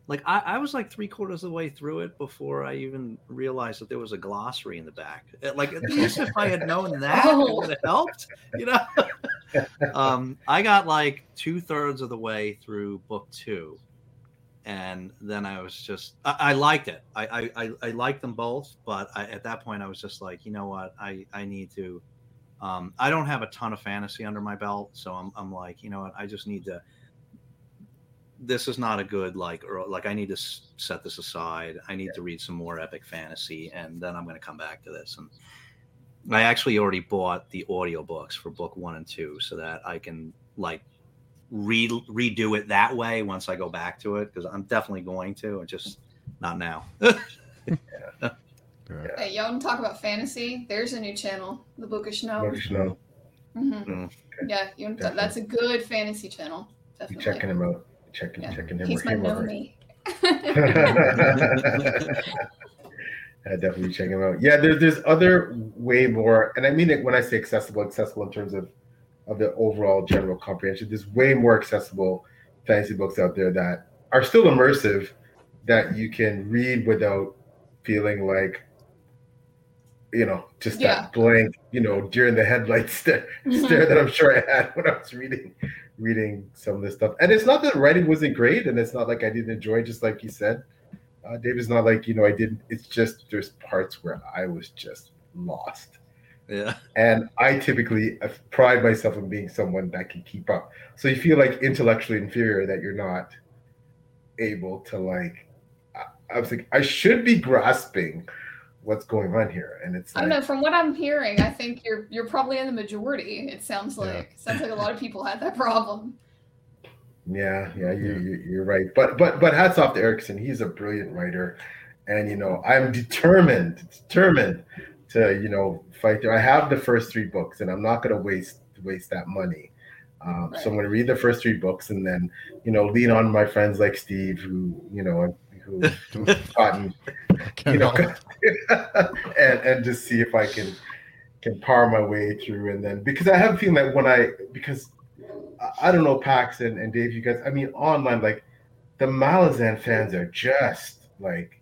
like I, I was like three quarters of the way through it before I even realized that there was a glossary in the back. Like at least if I had known that, oh. it would have helped. You know. um, I got like two thirds of the way through book two and then I was just I, I liked it. I, I I liked them both, but I, at that point I was just like, you know what, I I need to. Um, I don't have a ton of fantasy under my belt, so I'm I'm like, you know what, I just need to. This is not a good like or like I need to set this aside. I need yeah. to read some more epic fantasy, and then I'm going to come back to this. And I actually already bought the audiobooks for book one and two, so that I can like re- redo it that way once I go back to it because I'm definitely going to, just not now. yeah. Hey, y'all want to talk about fantasy? There's a new channel, the Bookish Snow. Bookish Snow. Mm-hmm. Mm. Yeah, you want to, that's a good fantasy channel. Definitely. checking him out. checking Yeah. checking him He's or my him or no her. me. I definitely check him out. Yeah, there's there's other way more, and I mean it when I say accessible, accessible in terms of of the overall general comprehension. There's way more accessible fantasy books out there that are still immersive, that you can read without feeling like, you know, just Yeah. that blank, you know, deer in the headlights stare, Mhm. stare that I'm sure I had when I was reading reading some of this stuff. And it's not that writing wasn't great, and it's not like I didn't enjoy, just like you said. Uh, Dave is not like you know I didn't. It's just there's parts where I was just lost, Yeah. and I typically pride myself on being someone that can keep up. So you feel like intellectually inferior that you're not able to like. I, I was like I should be grasping what's going on here, and it's I don't know. From what I'm hearing, I think you're you're probably in the majority. It sounds Yeah. like sounds like a lot of people had that problem. Yeah, yeah, you, you, you're right. But but but hats off to Erikson. He's a brilliant writer, and you know I'm determined, determined to you know fight there. I have the first three books, and I'm not going to waste waste that money. Um, So I'm going to read the first three books, and then you know lean on my friends like Steve, who you know who gotten you know, and and just see if I can can power my way through. And then because I have a feeling that when I because I- I don't know Pax and, and Dave, you guys, I mean online, like the Malazan fans are just like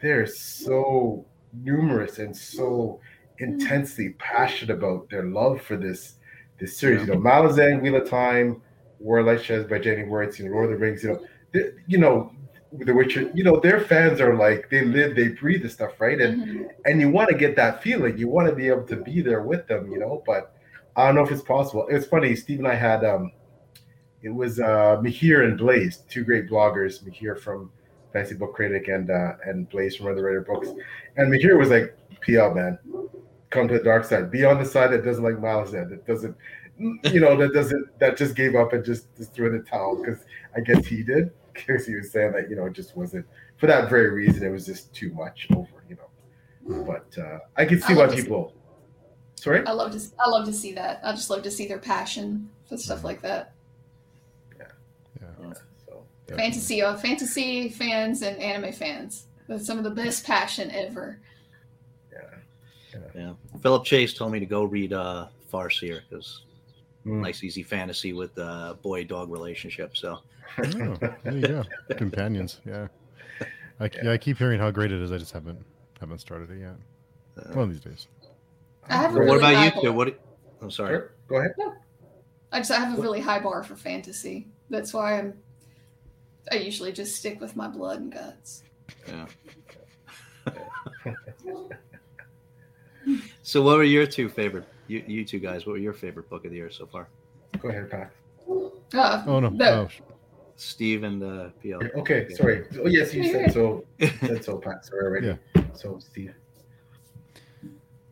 they're so numerous and so intensely passionate about their love for this this series. You know, Malazan, Wheel of Time, War Light Shares by Janny Wurts, you know, Lord of the Rings, you know, you know, The Witcher, you know, their fans are like they live, they breathe the stuff, right? And Mhm. and you want to get that feeling. You want to be able to be there with them, you know. But I don't know if it's possible. It's funny. Steve and I had um, it was uh Mihir and Blaze, two great bloggers. Mihir from Fantasy Book Critic and uh and Blaze from Other Writer Books. And Mihir was like, "PL man, come to the dark side. Be on the side that doesn't like Malazan. That doesn't." You know that doesn't that just gave up and just, just threw in the towel because I guess he did because he was saying that you know it just wasn't for that very reason it was just too much over you know but uh, I can see I why love to see- people. Sorry. I love to I love to see that. I just love to see their passion for stuff like that. Yeah. So Fantasy, uh, fantasy fans and anime fans. That's some of the best passion ever. Yeah. Yeah. Philip Chase told me to go read uh, Farseer because Mm. nice, easy fantasy with uh, boy dog relationship. So Oh, there you go. Companions. Yeah. I, yeah. I keep hearing how great it is. I just haven't haven't started it yet. uh, One of these days. I have a what about you two? What? I'm sorry. Sure, Go ahead. I just I have a really high bar for fantasy. That's why I'm. I usually just stick with my blood and guts. Yeah. so, what were your two favorite? You, you two guys, what were your favorite book of the year so far? Go ahead, Pat. Uh, Oh no. the- Oh, Steve and the PL. Okay, sorry. Oh yes, you said so. said so, Pat. Sorry already. So Steve.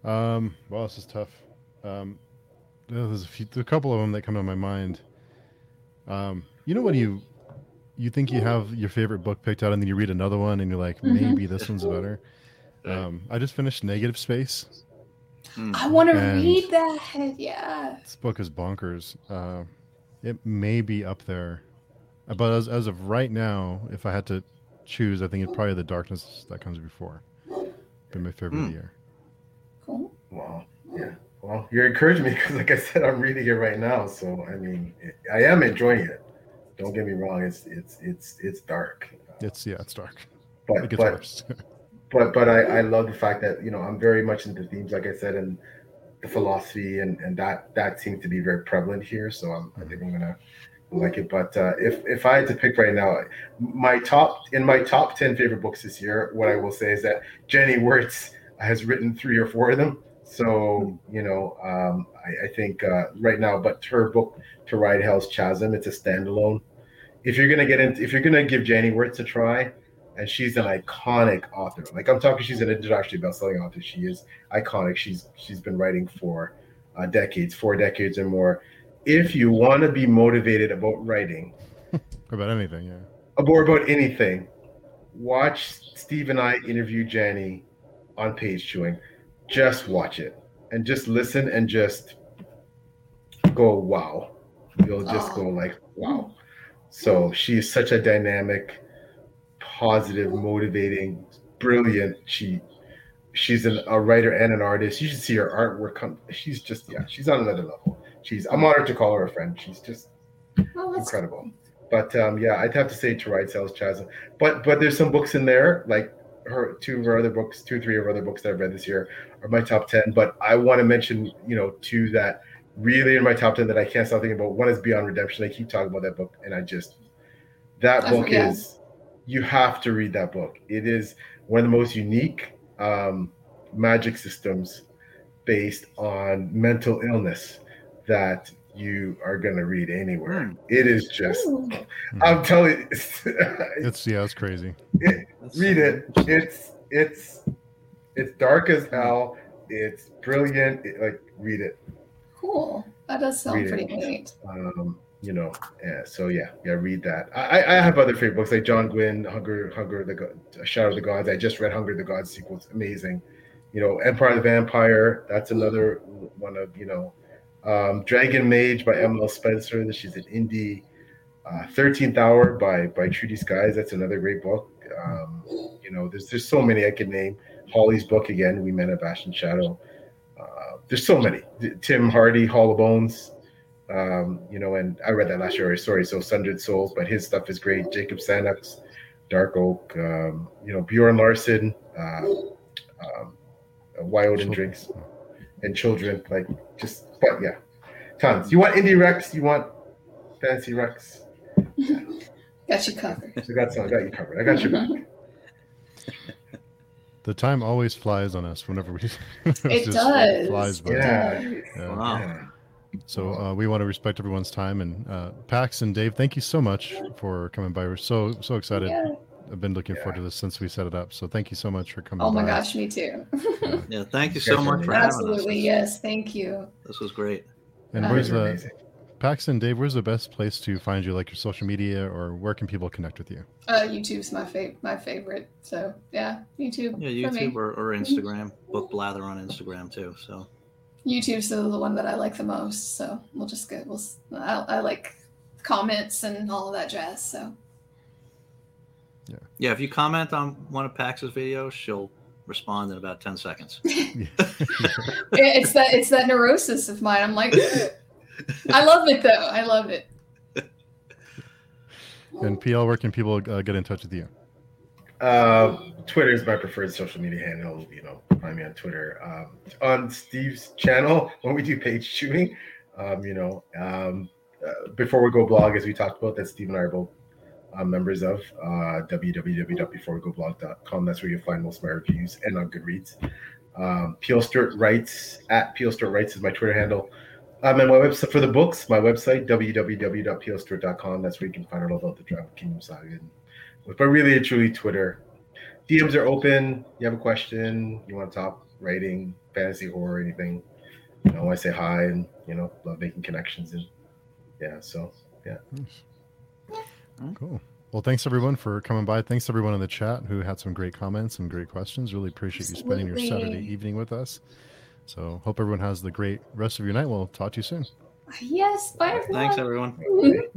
Um, well, this is tough. Um, there's a few, a couple of them that come to my mind. Um, you know when you you think you have your favorite book picked out, and then you read another one, and you're like, Mhm. maybe this one's better. Um, I just finished Negative Space. Hmm. I want to read that. Yeah. This book is bonkers. Uh, it may be up there, but as as of right now, if I had to choose, I think it's probably The Darkness that comes before. Been my favorite of Hmm. year. Cool. Wow. Yeah. Well, you're encouraging me because, like I said, I'm reading it right now. So I mean, I am enjoying it. Don't get me wrong. It's it's it's it's dark. It's yeah, it's dark. But It gets but worse. but but I, I love the fact that you know I'm very much into themes like I said and the philosophy and and that that seems to be very prevalent here. So I'm, I think I'm gonna like it. But uh, if if I had to pick right now my top in my top 10 favorite books this year what I will say is that Janny Wurts has written three or four of them. So you know um, I, I think uh, right now but her book to ride hell's chasm it's a standalone. If you're gonna get into if you're gonna give Janny Wurts a try and she's an iconic author. Like I'm talking, she's an internationally best-selling author. She is iconic. She's she's been writing for uh, decades, four decades or more. If you want to be motivated about writing About anything, yeah. or about anything, watch Steve and I interview Jenny on Page Chewing. Just watch it and just listen and just go wow. You'll just Oh. go like wow. So she's such a dynamic, positive, motivating, brilliant. She she's an, a writer and an artist. You should see her artwork. Come, she's just yeah, she's on another level. She's I'm honored to call her a friend. She's just Oh, that's incredible. But um, yeah, I'd have to say to ride Hell's Chasm. But but there's some books in there, like her two of her other books, two three of her other books that I've read this year are my top ten. But I want to mention, you know, two that really in my top ten that I can't stop thinking about. One is Beyond Redemption. I keep talking about that book, and I just that I book forget. is you have to read that book. It is one of the most unique um, magic systems based on mental illness that you are going to read anywhere. Hmm. It is just, Ooh. I'm telling you, It's yeah, it's crazy. That's- read it. It's it's it's dark as hell. It's brilliant. It- like read it. Cool. That does sound Read pretty it. neat. Um, you know. Yeah. So yeah, yeah. Read that. I I have other favorite books like John Gwynne, Hunger, Hunger the Shadow of the Gods. I just read Hunger the Gods sequel. Amazing. You know, Empire of the Vampire. That's another one of you know. Um, Dragon Mage by M.L. Spencer. She's an indie. Uh, Thirteenth Hour by by Trudie Skies. That's another great book. Um, you know, there's there's so many I could name. Holly's book again. We met a and Shadow. Uh, there's so many. Tim Hardie, Hall of Bones. Um, you know, and I read that last year. Sorry, so Sundered Souls, but his stuff is great. Jacob Sannox, Dark Oak. Um, you know, Bjørn Larssen, uh, um, uh, Why Odin Drinks, and Children. Like just, but yeah, tons. You want indie Rex? You want fancy Rex? Got you covered. I got some. I got you covered. I got your back. The time always flies on us whenever we. it It does. Flies by. Yeah. Yeah. Wow. Yeah. So uh, we want to respect everyone's time and uh, Pax and Dave, thank you so much for coming by. We're so so excited. Yeah. I've been looking forward to this since we set it up. So thank you so much for coming. Oh my by. gosh, me too. Yeah, thank you so much for having us. Absolutely, yes. Thank you. This was great. And Uh, where's the amazing. Pax and Dave? Where's the best place to find you? Like your social media, or where can people connect with you? Uh, YouTube's my favorite. my favorite. So yeah, YouTube. Yeah. YouTube or, or Instagram. Book Blather on Instagram too. So YouTube's the, the one that I like the most. So we'll just go. We'll. s- I, I like comments and all of that jazz. So yeah, yeah. if you comment on one of Pax's videos, she'll respond in about ten seconds. It's that it's that neurosis of mine. I'm like, I love it though. I love it. and PL, where can people uh, get in touch with you? Uh, Twitter is my preferred social media handle. You know, find me on Twitter. Um, on Steve's channel, when we do page chewing, um, you know, um, uh, before we go blog, as we talked about, that Steve and I are both uh, members of uh, www.beforewegoblog.com. That's where you'll find most of my reviews and on Goodreads. Um, PL Stewart Writes at PL Stewart Writes is my Twitter handle. Um, and my website for the books, my website www.plstewart.com. That's where you can find out all about the Drowned Kingdom saga and but really and truly Twitter. DMs are open. You have a question, you want to talk writing, fantasy horror, anything. You know, I say hi and you know, love making connections and yeah, so yeah. Cool. Well, thanks everyone for coming by. Thanks everyone in the chat who had some great comments and great questions. Really appreciate you spending your Saturday evening with us. So hope everyone has the great rest of your night. We'll talk to you soon. Yes. Bye everyone. Thanks, everyone.